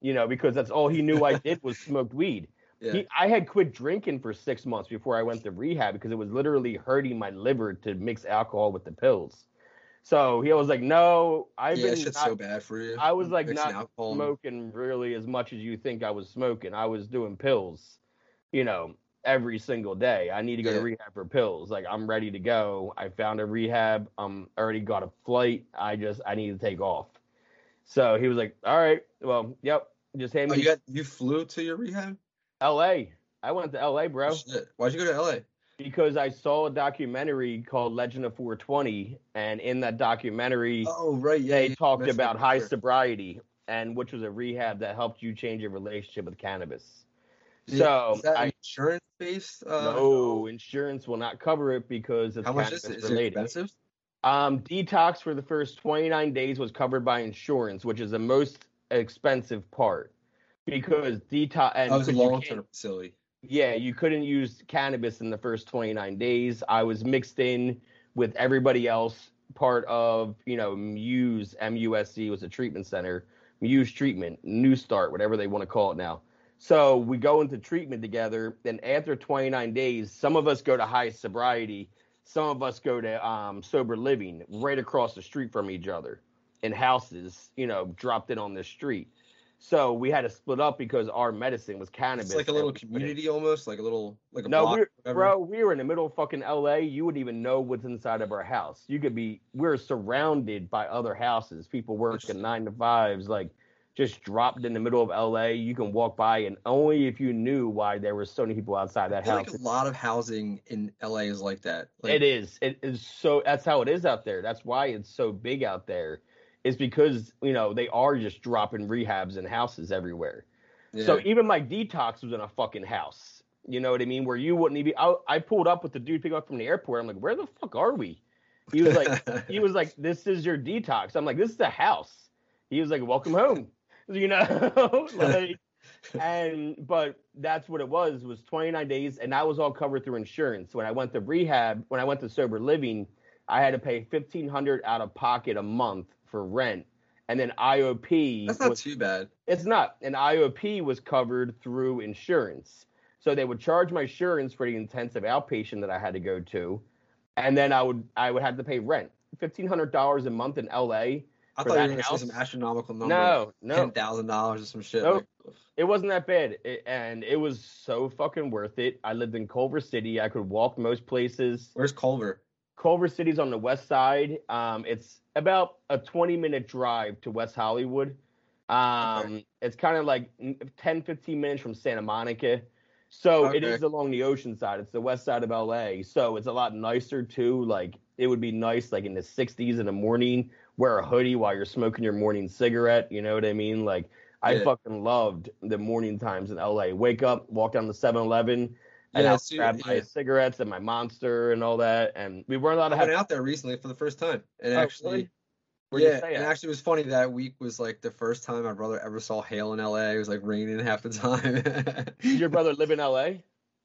You know, because that's all he knew I did was smoked weed. yeah. He, I had quit drinking for six months before I went to rehab because it was literally hurting my liver to mix alcohol with the pills. So he was like, "No, I've yeah, been shit's not so bad for you. I was, like, Mixing not smoking really as much as you think I was smoking. I was doing pills, you know, every single day. I need to go Yeah. to rehab for pills. Like I'm ready to go. I found a rehab. I'm already got a flight. I just I need to take off." So he was like, "All right, well, yep, just hand Oh, me you got you flew to your rehab? L.A. I went to L.A., bro." Oh, shit. Why'd you go to LA? because I saw a documentary called Legend of 420, and in that documentary, Oh right, yeah. they talked about high sobriety, and which was a rehab that helped you change your relationship with cannabis. So is that I insurance based? Uh, no insurance will not cover it because it's How much is cannabis it? Is it related. expensive? Um, detox for the first 29 days was covered by insurance, which is the most expensive part because detox and I was a 'cause you long term facility. yeah, you couldn't use cannabis in the first 29 days. I was mixed in with everybody else, part of, you know, Muse, MUSC was a treatment center, Muse treatment, New Start, whatever they want to call it now. So we go into treatment together. And after 29 days, some of us go to high sobriety, some of us go to um, sober living right across the street from each other in houses, you know, dropped in on the street. So we had to split up because our medicine was cannabis. It's like a little community almost, like a little like a no, block. we're, bro, we were in the middle of fucking LA. You wouldn't even know what's inside of our house. You could be, we're surrounded by other houses, people working nine to fives, like just dropped in the middle of LA. You can walk by, and only if you knew why there were so many people outside that house. like a lot of housing in LA is like that. Like, it is. It is so. That's how it is out there. That's why it's so big out there. Is because you know they are just dropping rehabs and houses everywhere. So even my detox was in a fucking house. You know what I mean? Where you wouldn't even. I, I pulled up with the dude picking up from the airport. I'm like, where the fuck are we? He was like, he was like, this is your detox. I'm like, this is the house. He was like, welcome home. You know, like, and but that's what it was. Was 29 days, and that was all covered through insurance. When I went to rehab, when I went to sober living, I had to pay 1500 out of pocket a month for rent, and then IOP. That's not was, too bad. it's not. An IOP was covered through insurance. So they would charge my insurance for the intensive outpatient that I had to go to, and then I would I would have to pay rent. Fifteen hundred dollars a month in LA. I thought you were gonna say some astronomical number. No, no, ten thousand dollars or some shit. Nope. Like, it wasn't that bad, It- and it was so fucking worth it. I lived in Culver City. I could walk most places. where's Culver? Culver City's on the west side. Um, it's about a 20 minute drive to West Hollywood. Um, It's kind of like 10, 15 minutes from Santa Monica. So it Okay. is along the ocean side. It's the west side of LA. So it's a lot nicer too. Like it would be nice, like in the 60s in the morning, wear a hoodie while you're smoking your morning cigarette. You know what I mean? Like I Yeah. fucking loved the morning times in LA. Wake up, walk down to 7 Eleven, and Yeah, I'll see, grab my yeah. cigarettes and my monster and all that. And we weren't allowed to I have. went out there recently for the first time, and Oh, actually, really? Yeah, and actually, it was funny that week was like the first time my brother ever saw hail in LA. It was like raining half the time. Did your brother live in LA?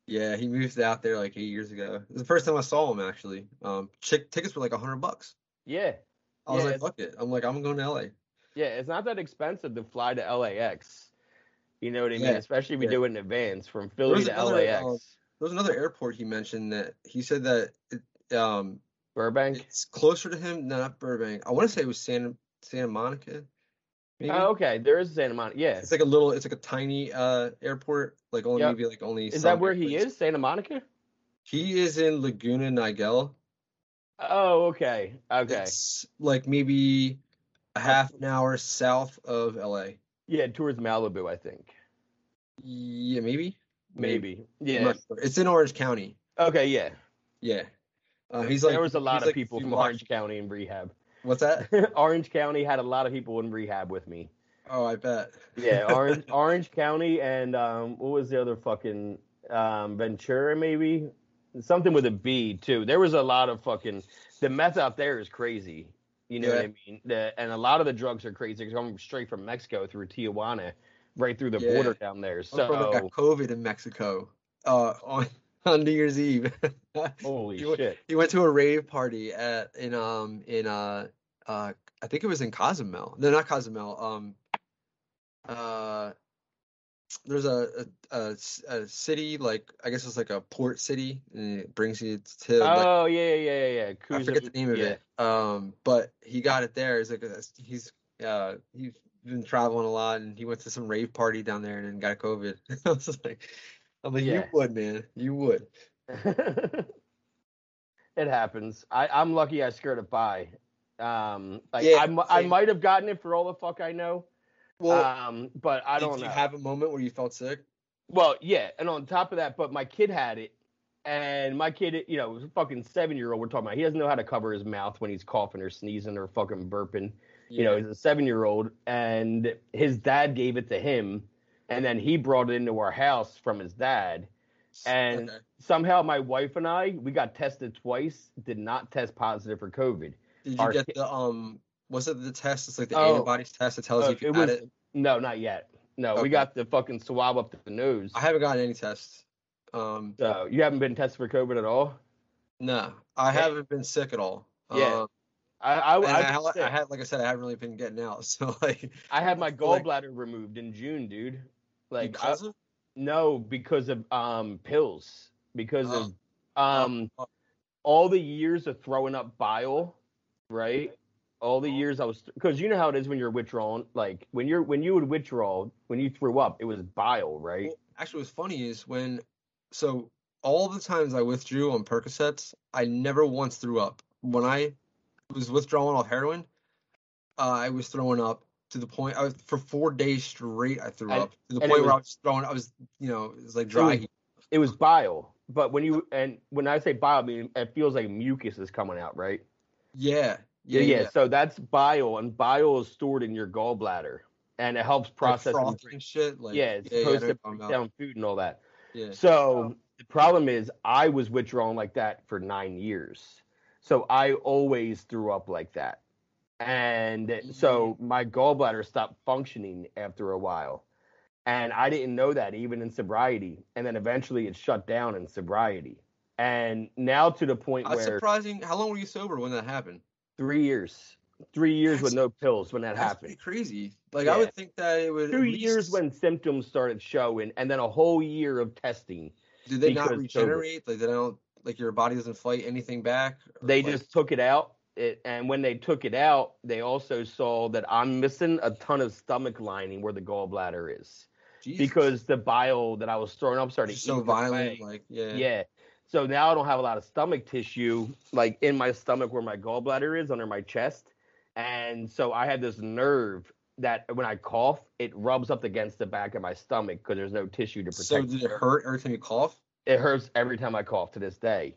Yeah, he moved out there like eight years ago. It was the first time I saw him actually. Um, chick tickets were like a hundred bucks. Yeah. I was Yeah, like, fuck it. I'm like, I'm going to LA. Yeah, it's not that expensive to fly to LAX. You know what I mean? Yeah, Especially if you yeah. do it in advance from Philly to another, LAX. um, There was another airport he mentioned that he said that it, um Burbank. it's closer to him, no, not Burbank. I want to say it was Santa Santa Monica. Maybe. Oh, okay. There is Santa Monica. Yeah. It's like a little, it's like a tiny uh airport, like only Yep. maybe like only. Is that where he is? Santa Monica? He is in Laguna Niguel. Oh, okay. Okay. It's like maybe a half an hour south of LA. Yeah, towards Malibu, I think. Yeah, maybe. Maybe. Yeah. It's in Orange County. Okay, yeah. Yeah. Uh, he's like there was a lot of like people from Orange County in rehab. What's that? Orange County had a lot of people in rehab with me. Oh, I bet. Yeah, Orange Orange County and um what was the other fucking um Ventura maybe? Something with a B too. There was a lot of fucking the meth out there is crazy. You know what I mean? The, and a lot of the drugs are crazy. It's coming straight from Mexico through Tijuana, right through the Yeah. border down there. So got COVID in Mexico. Uh, on on New Year's Eve. holy he, went, shit. he went to a rave party at in um in uh uh I think it was in Cozumel. No, not Cozumel. Um, uh, there's a, a, a, city like I guess it's like a port city, and it brings you to like Oh yeah, yeah, yeah, yeah. I forget the name of yeah. it. Um, but he got it there. He's like a, he's uh he's been traveling a lot, and he went to some rave party down there and then got COVID. I was like, I'm like, yeah. you would, man, you would. it happens. I, I'm lucky I skirt it by. Um, like Yeah, I, I might have gotten it for all the fuck I know. Well, um, but I don't you know. have a moment where you felt sick? Well, yeah, and on top of that, but my kid had it, and my kid, you know, was a fucking seven year old. We're talking about. He doesn't know how to cover his mouth when he's coughing or sneezing or fucking burping. You know, he's a seven year old, and his dad gave it to him, and then he brought it into our house from his dad. and- Okay. Somehow, my wife and I, we got tested twice, did not test positive for COVID. did you our get ki- the um? Was it the test? It's like the Oh. antibodies test that tells you if you it had was it. no, not yet. No, Okay. we got the fucking swab up the nose. I haven't gotten any tests. Um, So you haven't been tested for COVID at all? no, I Yeah. haven't been sick at all. Yeah. Um, I I, I, I, was I had, like I said, I haven't really been getting out. So like, I had my feel like- gallbladder removed in June, dude. Like because of no, because of um pills. Because Oh. of um oh. all the years of throwing up bile, right? All the years I was because you know how it is when you're withdrawing. Like when you're when you would withdraw when you threw up, it was bile, right? Well, actually, what's funny is when, so all the times I withdrew on Percocets, I never once threw up. When I was withdrawing off heroin, uh, I was throwing up to the point I was for four days straight. I threw And- up to the it point where I was- was throwing. I was, you know, it was like dry. was- It was bile. But when you and when I say bile, I mean it feels like mucus is coming out, right? Yeah, Yeah, yeah, yeah. So that's bile, and bile is stored in your gallbladder, and it helps Like process. and and shit. Like, yeah, it's yeah, yeah, supposed know to break down food and all that. Yeah. So oh. the problem is, I was withdrawing like that for nine years, so I always threw up like that, and so mm. my gallbladder stopped functioning after a while, and I didn't know that even in sobriety, and then eventually it shut down in sobriety, and now to the point That's where surprising. How long were you sober when that happened? Three years, three years with no pills when that That's happened. crazy. Like Yeah. I would think that it would. two at years when symptoms started showing, and then a whole year of testing. Did they not regenerate? Like they don't like your body doesn't fight anything back? They like- just took it out. It, and when they took it out, they also saw that I'm missing a ton of stomach lining where the gallbladder is Jesus. because the bile that I was throwing up started so violent. away. Like yeah. Yeah. So now I don't have a lot of stomach tissue, like in my stomach where my gallbladder is under my chest. And so I had this nerve that when I cough, it rubs up against the back of my stomach because there's no tissue to protect. So did it hurt every time you cough? It hurts every time I cough to this day.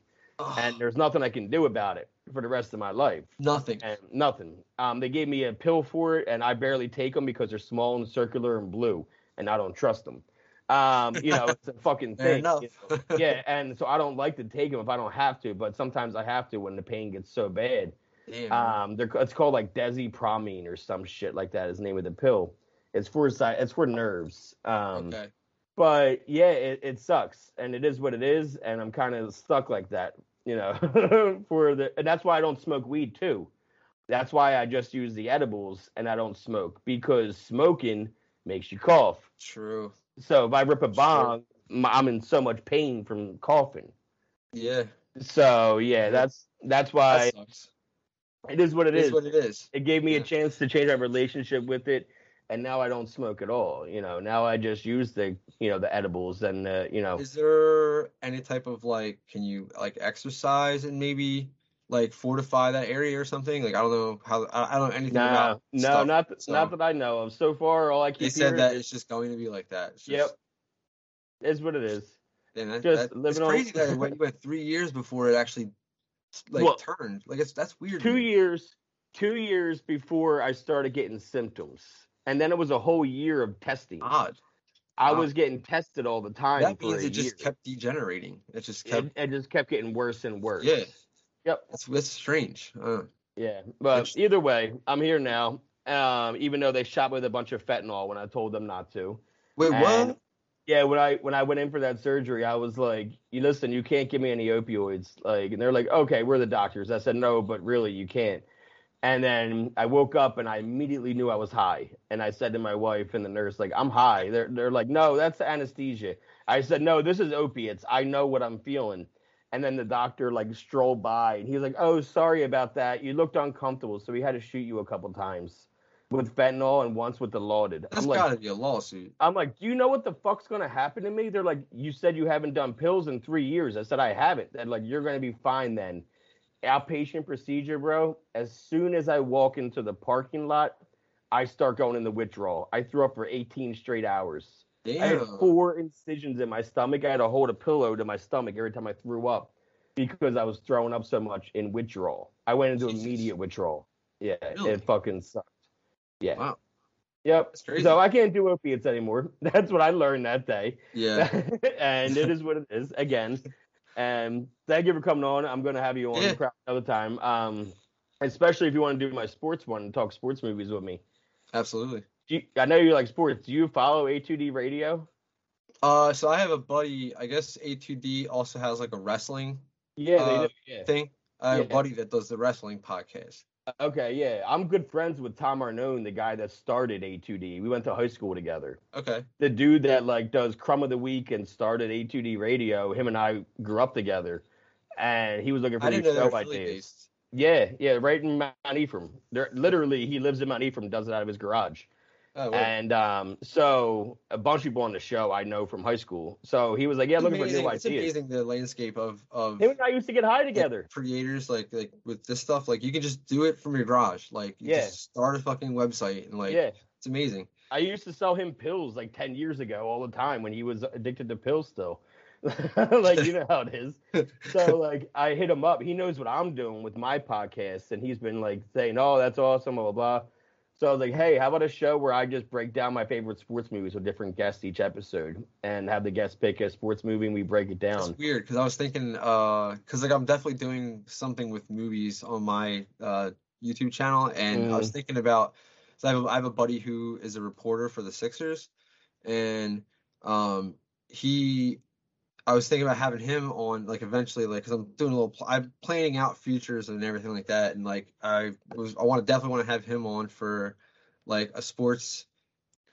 And there's nothing I can do about it for the rest of my life. Nothing. And nothing. Um, they gave me a pill for it, and I barely take them because they're small and circular and blue, and I don't trust them. Um, you know, it's a fucking thing. you know. yeah, and so I don't like to take them if I don't have to, but sometimes I have to when the pain gets so bad. Damn. Um, they're it's called like Desipramine or some shit like that is the name of the pill. It's for it's for nerves. Um, okay. but yeah, it, it sucks, and it is what it is, and I'm kind of stuck like that, you know. for the and that's why I don't smoke weed too. That's why I just use the edibles and I don't smoke because smoking makes you cough. True. So if I rip a Sure. bong, m- I'm in so much pain from coughing. Yeah. So yeah, Yeah. that's that's why That it is what it It is. is what it is. it gave me a chance to change my relationship with it and now i don't smoke at all you know now i just use the you know the edibles and uh, you know Is there any type of like, can you like exercise and maybe like fortify that area or something? Like I don't know how I, don't know anything no about no stuff, not th- so not that i know of so far all i They keep said hearing that is, it's just going to be like that. It's yep just, is what it is and that, just that- it's living on- crazy that it went, you went three years before it actually like Well, turned. Like it's that's weird. two years two years before i started getting symptoms and then it was a whole year of testing Odd. i wow. was getting tested all the time That means it just kept degenerating. It just kept. it, it just kept getting worse and worse Yeah. Yep That's that's strange. Uh, Yeah, but either way, I'm here now. Um, even though they shot me with a bunch of fentanyl when I told them not to. wait, And- what? Yeah, when I when I went in for that surgery, I was like, "You listen, you can't give me any opioids." Like, and they're like, "Okay, we're the doctors." I said, "No, but really, you can't." And then I woke up and I immediately knew I was high. And I said to my wife and the nurse, like, "I'm high." They're they're like, "No, that's anesthesia." I said, "No, this is opiates. I know what I'm feeling." And then the doctor like strolled by and he's like, "Oh, sorry about that. You looked uncomfortable, so we had to shoot you a couple times with fentanyl and once with Dilaudid." That's I'm like, got to be a lawsuit. I'm like, do you know what the fuck's gonna happen to me? They're like, you said you haven't done pills in three years. I said I haven't. They're like, you're gonna be fine then. Outpatient procedure, bro. As soon as I walk into the parking lot, I start going in the withdrawal. I threw up for 18 straight hours. I had four incisions in my stomach. I had to hold a pillow to my stomach every time I threw up because I was throwing up so much in withdrawal. I went into Jesus. immediate withdrawal. Yeah, Really? it fucking sucked. Yeah. Wow. Yep. So I can't do opiates anymore. That's what I learned that day. Yeah. and it is what it is. Again. And thank you for coming on. I'm gonna have you on Yeah. another time. Um, especially if you want to do my sports one and talk sports movies with me. Absolutely. Do you, I know you like sports. Do you follow A2D Radio? Uh, so I have a buddy. I guess A2D also has like a wrestling Yeah, Uh, they do. Yeah. thing. I have Yeah. a buddy that does the wrestling podcast. Okay, yeah. I'm good friends with Tom Arnone, the guy that started A2D. We went to high school together. Okay. the dude that like does crumb of the week and started A2D radio, him and I grew up together, and he was looking for I new show ideas. Yeah, yeah, right in Mount Ephraim. They're literally he lives in Mount Ephraim, does it out of his garage, Oh, and um, so a bunch of people on the show I know from high school. So he was like, "Yeah, it's looking for amazing. new It's ideas." It's amazing the landscape of of Him and I used to get high together. creators like like with this stuff. Like you can just do it from your garage. Like you Yeah. just start a fucking website and like yeah, it's amazing. I used to sell him pills like ten years ago all the time when he was addicted to pills still. like you know how it is. so like I hit him up. He knows what I'm doing with my podcast, and he's been like saying, "Oh, that's awesome," blah blah blah. So I was like, "Hey, how about a show where I just break down my favorite sports movies with different guests each episode, and have the guests pick a sports movie and we break it down. It's weird because I was thinking, uh, because like I'm definitely doing something with movies on my uh YouTube channel, and I was Mm. thinking about. So I have a, I have a buddy who is a reporter for the Sixers, and um he, I was thinking about having him on like eventually, like because I'm doing a little, pl- I'm planning out futures and everything like that, and like I was, I want to definitely want to have him on for like a sports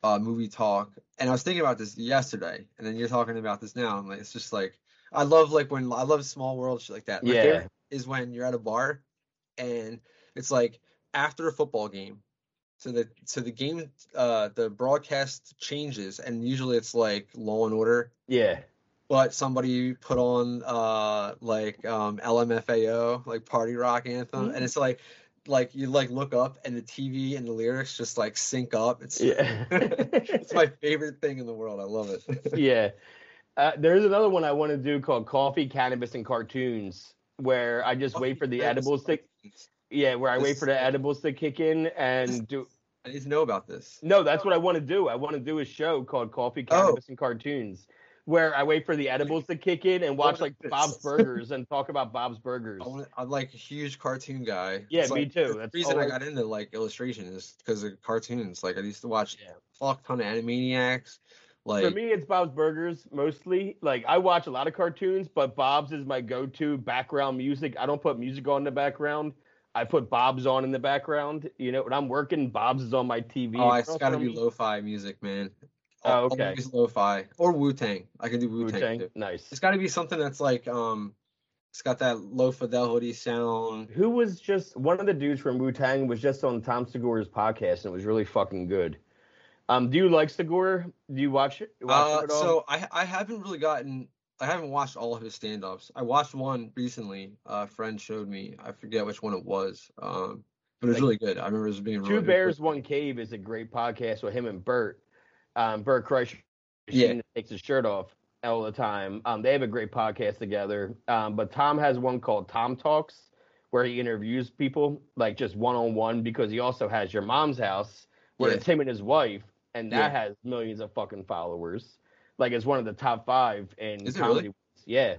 uh movie talk, and I was thinking about this yesterday, and then you're talking about this now, and like it's just like. I love like when I love small world shit like that. My Yeah. is when you're at a bar and it's like after a football game. So the so the game uh the broadcast changes and usually it's like Law and Order Yeah, but somebody put on uh like um LMFAO like party rock anthem, and it's like like you like look up and the TV and the lyrics just like sync up. It's Yeah. it's my favorite thing in the world. I love it. yeah. Uh, there's another one I want to do called Coffee, Cannabis, and Cartoons, where I just wait for the edibles to yeah, where I wait for the edibles to kick in and do. I need to know about this. No, that's what I want to do. I want to do a show called Coffee, Oh. Cannabis, and Cartoons, where I wait for the edibles to kick in and watch like Bob's? Burgers and talk about Bob's Burgers. I'm like a huge cartoon guy. Yeah, It's me like, too. That's the reason always- I got into like illustration is because of cartoons. Like I used to watch Yeah. fuck ton of Animaniacs. Like For me, it's Bob's Burgers mostly. Like I watch a lot of cartoons, but Bob's is my go-to background music. I don't put music on in the background. I put Bob's on in the background. You know, when I'm working, Bob's is on my TV. oh, it's got to be lo-fi music, man. Oh, okay. Always lo-fi or Wu-Tang. I can do Wu-Tang. Wu-Tang. too. Nice. It's got to be something that's like um, it's got that low fidelity sound. Who was just one of the dudes from Wu Tang was just on Tom Segura's podcast and it was really fucking good. Um, do you like Segura? Do you watch it? Watch Uh, all? so I I haven't really gotten I haven't watched all of his stand-ups. I watched one recently. A friend showed me. I forget which one it was. Um, but it was Like, really good. I remember it was being Two really Bears, good. One Cave is a great podcast with him and Bert. Um, Bert Kreischer Yeah. takes his shirt off all the time. Um, they have a great podcast together. Um, but Tom has one called Tom Talks where he interviews people like just one on one because he also has Your Mom's House where Yeah. it's him and his wife, and that Yeah. has millions of fucking followers. Like it's one of the top five in Is it comedy. really? Yeah,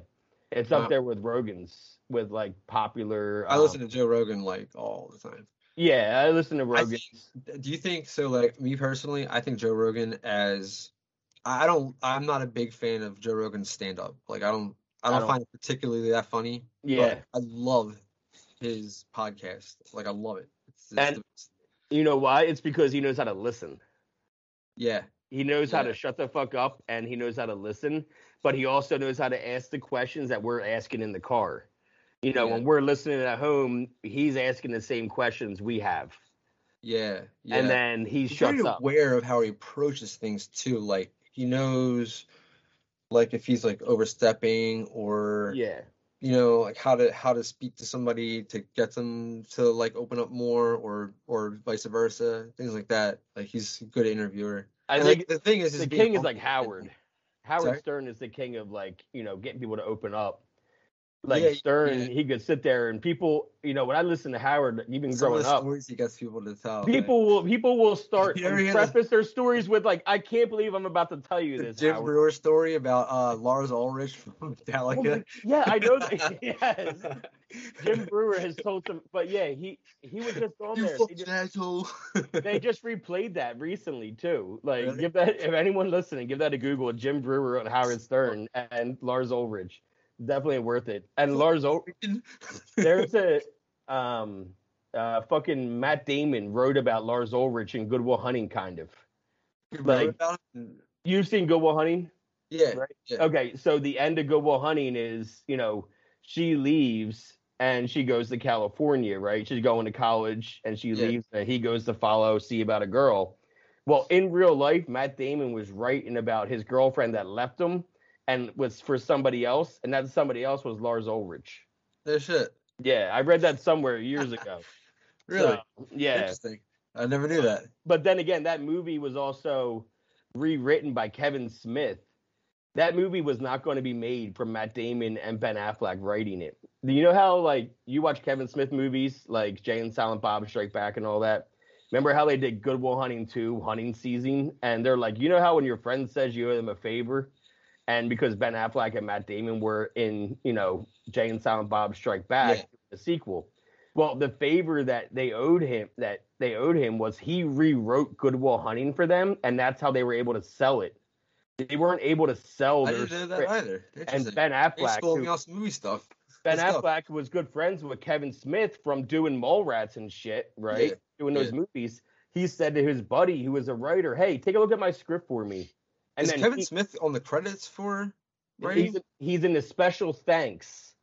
it's Wow. up there with Rogan's with like popular. I um, listen to Joe Rogan like all the time. Yeah, I listen to I Rogan's. think- Do you think so? Like me personally, I think Joe Rogan as I don't. I'm not a big fan of Joe Rogan's stand-up. Like I don't. I I don't don't- find it particularly that funny. Yeah. But I love his podcast. Like I love it. It's, it's And-. You know why? It's because he knows how to listen. yeah. He knows how to shut the fuck up and he knows how to listen, but he also knows how to ask the questions that we're asking in the car. You know, Yeah. when we're listening at home, he's asking the same questions we have. Yeah. Yeah. And then he He's shuts up. aware of how he approaches things too. Like he knows, like if he's like overstepping or Yeah. you know like how to how to speak to somebody to get them to like open up more or or vice versa things like that like he's a good interviewer I And, think like, the thing is, the king is like. Howard. Howard Sorry? Stern is the king of like, you know, getting people to open up. Like Yeah, Stern, yeah. he could sit there and people, you know, when I listen to Howard, even Some growing up, stories he gets people to tell people will people will start You ever and hear the- preface their stories with like, I can't believe I'm about to tell you the this. Jim Howard. Breuer story about uh Lars Ulrich from Oh, Metallica yeah, I know that. yes. Jim Breuer has told some, but yeah, he he was just on you there. They just, asshole they just replayed that recently too. Like, Really? give that if anyone listening, give that a Google. Jim Breuer and Howard Stern and Lars Ulrich, definitely worth it. And Lars, Ul- there's a um uh fucking Matt Damon wrote about Lars Ulrich in Good Will Hunting, kind of. You like-? You've seen Good Will Hunting? yeah right? yeah. Okay, so the end of Good Will Hunting is, you know, she leaves and she goes to California, right? She's going to college and she Yeah. leaves and he goes to follow, see about a girl. Well, in real life, Matt Damon was writing about his girlfriend that left him and was for somebody else, and that somebody else was Lars Ulrich. no shit Yeah, I read that somewhere years ago. really So, yeah. interesting I never knew that But then again, that movie was also rewritten by Kevin Smith. That movie was not going to be made from Matt Damon and Ben Affleck writing it. You know how like you watch Kevin Smith movies like Jay and Silent Bob Strike Back and all that? Remember how they did Good Will Hunting 2 hunting season and they're like, you know how when your friend says you owe them a favor? And because Ben Affleck and Matt Damon were in, you know, Jay and Silent Bob Strike Back, Yeah. the sequel. Well, the favor that they owed him that they owed him was he rewrote Good Will Hunting for them, and that's how they were able to sell it. They weren't able to sell I their didn't know that either And Ben Affleck, who- me movie stuff Ben Good stuff. Affleck was good friends with Kevin Smith from doing Mallrats and shit, right? Yeah, Doing those yeah. movies. He said to his buddy, who was a writer, "Hey, take a look at my script for me." And is then Kevin he- Smith on the credits for he's, he's in the special thanks,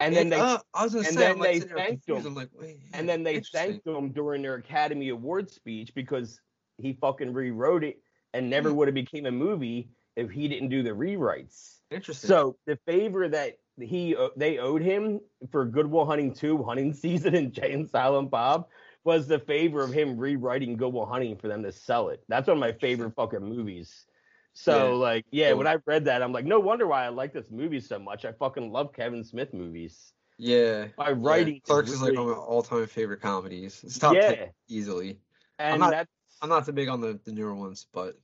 and then they uh, I was gonna and say, then like they thanked him. Like, and then they thanked him during their Academy Award speech because he fucking rewrote it and never Hmm. would have became a movie if he didn't do the rewrites. Interesting. So the favor that he uh, they owed him for Good Will Hunting 2 hunting season and Jay and Silent Bob was the favor of him rewriting Good Will Hunting for them to sell it. That's one of my favorite fucking movies. So Yeah. like, yeah, Cool. when I read that, I'm like, no wonder why I like this movie so much. I fucking love Kevin Smith movies. yeah. My yeah. writing, Clerks is like one of my all-time favorite comedies. It's top yeah, 10 easily. and not- that's I'm not too big on the, the newer ones, but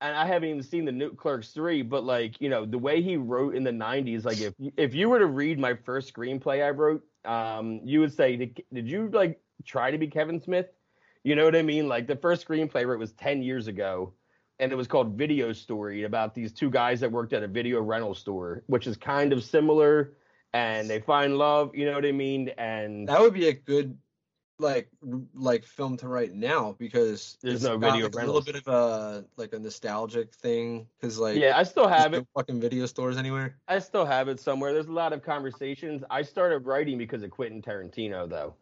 and I haven't even seen the new Clerks three, but like you know the way he wrote in the '90s, like if if you were to read my first screenplay I wrote, um, you would say, did, did you like try to be Kevin Smith? You know what I mean? Like the first screenplay I wrote was 10 years ago, and it was called Video Story about these two guys that worked at a video rental store, which is kind of similar, and they find love. You know what I mean? And that would be a good like like film to write now because There's it's no got, video like, a little bit of a like a nostalgic thing because like yeah, I still have no it. fucking video stores anywhere. I still have it somewhere. There's a lot of conversations. I started writing because of Quentin Tarantino, though.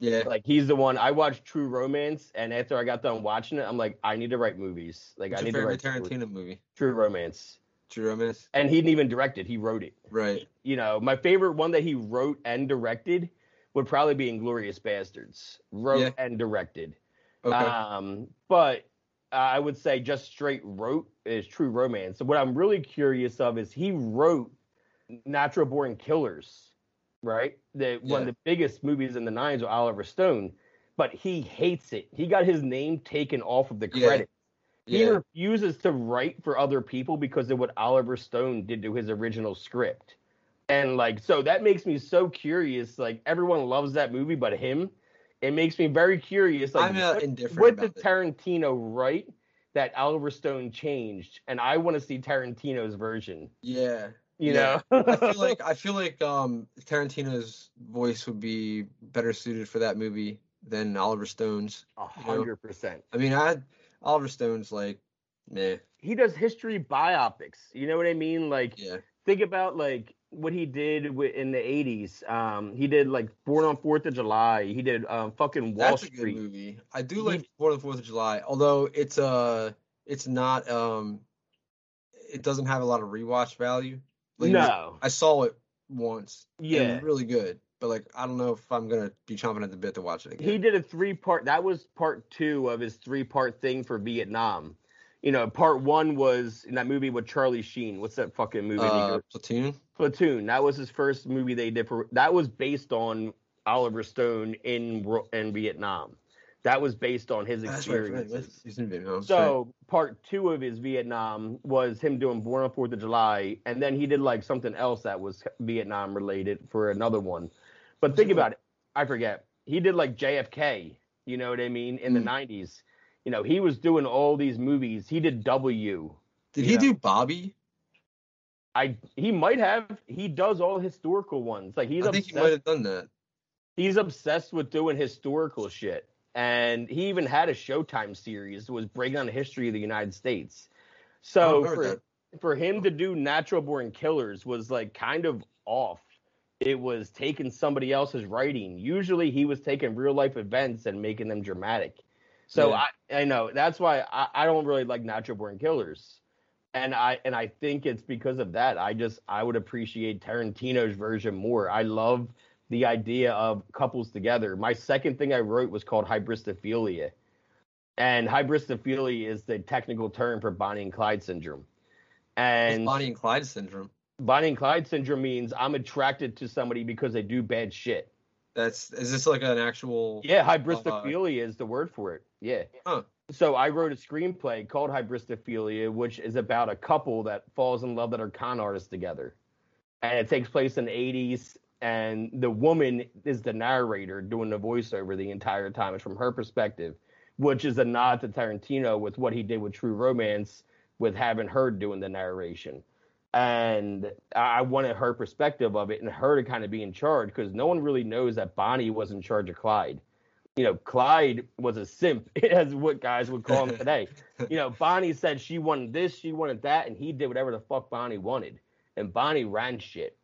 Yeah, Like he's the one I watched True Romance, and after I got done watching it, I'm like, I need to write movies. Like What's I need to write. Tarantino movie? True Romance, True Romance. and he didn't even direct it; he wrote it. Right. You know, my favorite one that he wrote and directed would probably be Inglourious Basterds. Wrote Yeah. and directed. Okay. Um, but I would say just straight wrote is True Romance. So what I'm really curious of is he wrote Natural Born Killers, right? The one of the biggest movies in the nines with Oliver Stone, but he hates it. He got his name taken off of the Yeah. credit. He yeah. refuses to write for other people because of what Oliver Stone did to his original script. And like so that makes me so curious. Like everyone loves that movie but him. It makes me very curious. Like I'm uh, what- indifferent what did. Tarantino write that Oliver Stone changed? And I want to see Tarantino's version. Yeah. You Yeah. know? I feel like I feel like um Tarantino's voice would be better suited for that movie than Oliver Stone's. a hundred percent. I mean, I Oliver Stone's like, meh. He does history biopics. You know what I mean? Like Yeah. think about like what he did in the 80s. Um, he did like Born on Fourth of July. He did um, fucking Wall That's a Street. good movie. I do He- like Born on the Fourth of July, although it's uh it's not um it doesn't have a lot of rewatch value. Like, no, I saw it once. yeah, really good. But like I don't know if I'm gonna be chomping at the bit to watch it again. he did a three part. That was part two of his three part thing for Vietnam. You know, part one was in that movie with Charlie Sheen. What's that fucking movie? uh. Platoon. Platoon. That was his first movie they did for. That was based on Oliver Stone in in Vietnam. That was based on his That's right. right, experiences. He's in Vietnam. So part two of his Vietnam was him doing Born on Fourth of July, and then he did like something else that was Vietnam related for another one. But think about it, I forget. He did like JFK. You know what I mean? In the Mm. '90s, you know, he was doing all these movies. He did W. did he know. do Bobby? I he might have. He does all historical ones. Like he's I think he might have done that. he's obsessed with doing historical shit and he even had a showtime series was breaking on the history of the united states so for, that. for him to do natural born killers was like kind of off it was taking somebody else's writing usually he was taking real life events and making them dramatic so Yeah. I, I know that's why I, I don't really like natural born killers and I and I think it's because of that. I just I would appreciate Tarantino's version more. I love the idea of couples together. My second thing I wrote was called hybristophilia. And hybristophilia is the technical term for Bonnie and Clyde syndrome. And Bonnie and Clyde syndrome. Bonnie and Clyde syndrome means I'm attracted to somebody because they do bad shit. That's is this like an actual? Yeah, uh, hybristophilia is the word for it. Yeah. Huh. So I wrote a screenplay called Hybristophilia, which is about a couple that falls in love that are con artists together. And it takes place in the 80s, and the woman is the narrator doing the voiceover the entire time. It's from her perspective, which is a nod to Tarantino with what he did with True Romance, with having her doing the narration. And I wanted her perspective of it and her to kind of be in charge because no one really knows that Bonnie was in charge of Clyde you know, Clyde was a simp, as what guys would call him today. You know, Bonnie said she wanted this, she wanted that, and he did whatever the fuck Bonnie wanted. And Bonnie ran shit.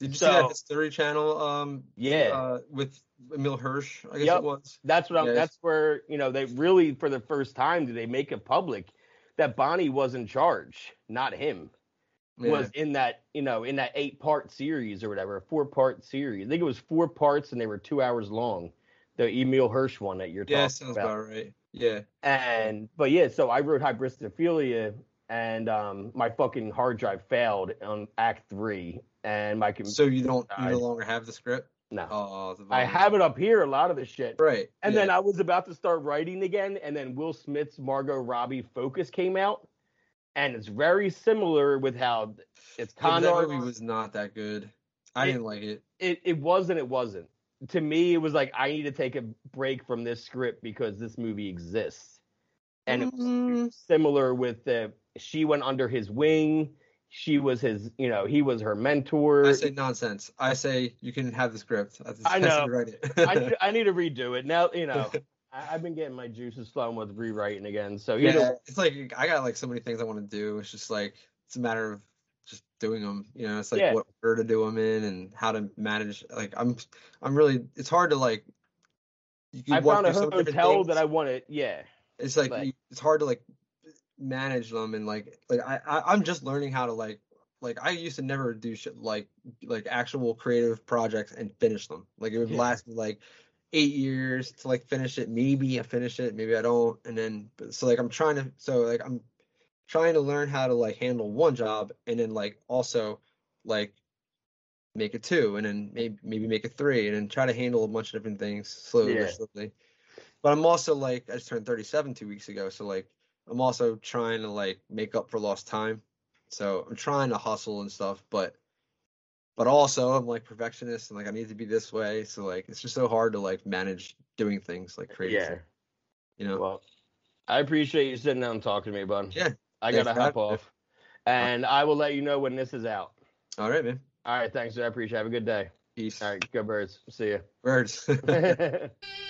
Did you see that History Channel? Um, Yeah. uh, with Emile Hirsch, I guess Yep. it was. That's what I'm Yes. that's where, you know, they really for the first time did they make it public that Bonnie was in charge, not him. Yeah. Was in that you know in that eight part series or whatever, four part series. I think it was four parts and they were two hours long. The Emile Hirsch one that you're talking about. yeah, sounds about. about right. Yeah. And but yeah, so I wrote hybristophilia, and um, my fucking hard drive failed on Act Three, and my com- So you don't you no longer have the script? no, Oh, the I have it up here, a lot of the shit. Right. And yeah. then I was about to start writing again, and then Will Smith's Margot Robbie Focus came out, and it's very similar with how it's Yeah, but con that movie was not that good. I It- didn't like it. It it was and it wasn't. To me, it was like I need to take a break from this script because this movie exists, and it was Mm, similar with the she went under his wing. She was his, you know, he was her mentor. I say nonsense. I say you can have the script. I, I know. Write it. I, need- I need to redo it now. You know, I, I've been getting my juices flowing with rewriting again. So you yeah, know, it's like I got like so many things I want to do. It's just like it's a matter of just doing them. You know, it's like Yeah. what order to do them in and how to manage. Like I'm, I'm really. It's hard to like. You can I want found a hotel that I wanted. Yeah, It's like, like- you, it's hard to like manage them and like like I, I I'm just learning how to like like I used to never do shit like like actual creative projects and finish them. Like it would Yeah. last me like eight years to like finish it. Maybe I finish it, maybe I don't. And then so like I'm trying to so like I'm trying to learn how to like handle one job and then like also like make it two and then maybe maybe make it three and then try to handle a bunch of different things slowly Yeah. slowly. But I'm also like I just turned 37 two weeks ago, so like I'm also trying to like make up for lost time. So I'm trying to hustle and stuff, but but also I'm like perfectionist and like I need to be this way. So like it's just so hard to like manage doing things like crazy. yeah. You know. Well, I appreciate you sitting down and talking to me, bud. Yeah, I gotta hop off, and I will let you know when this is out. All right, man. All right, thanks. I appreciate. it. Have a good day. Peace. All right, go birds. See ya. Birds.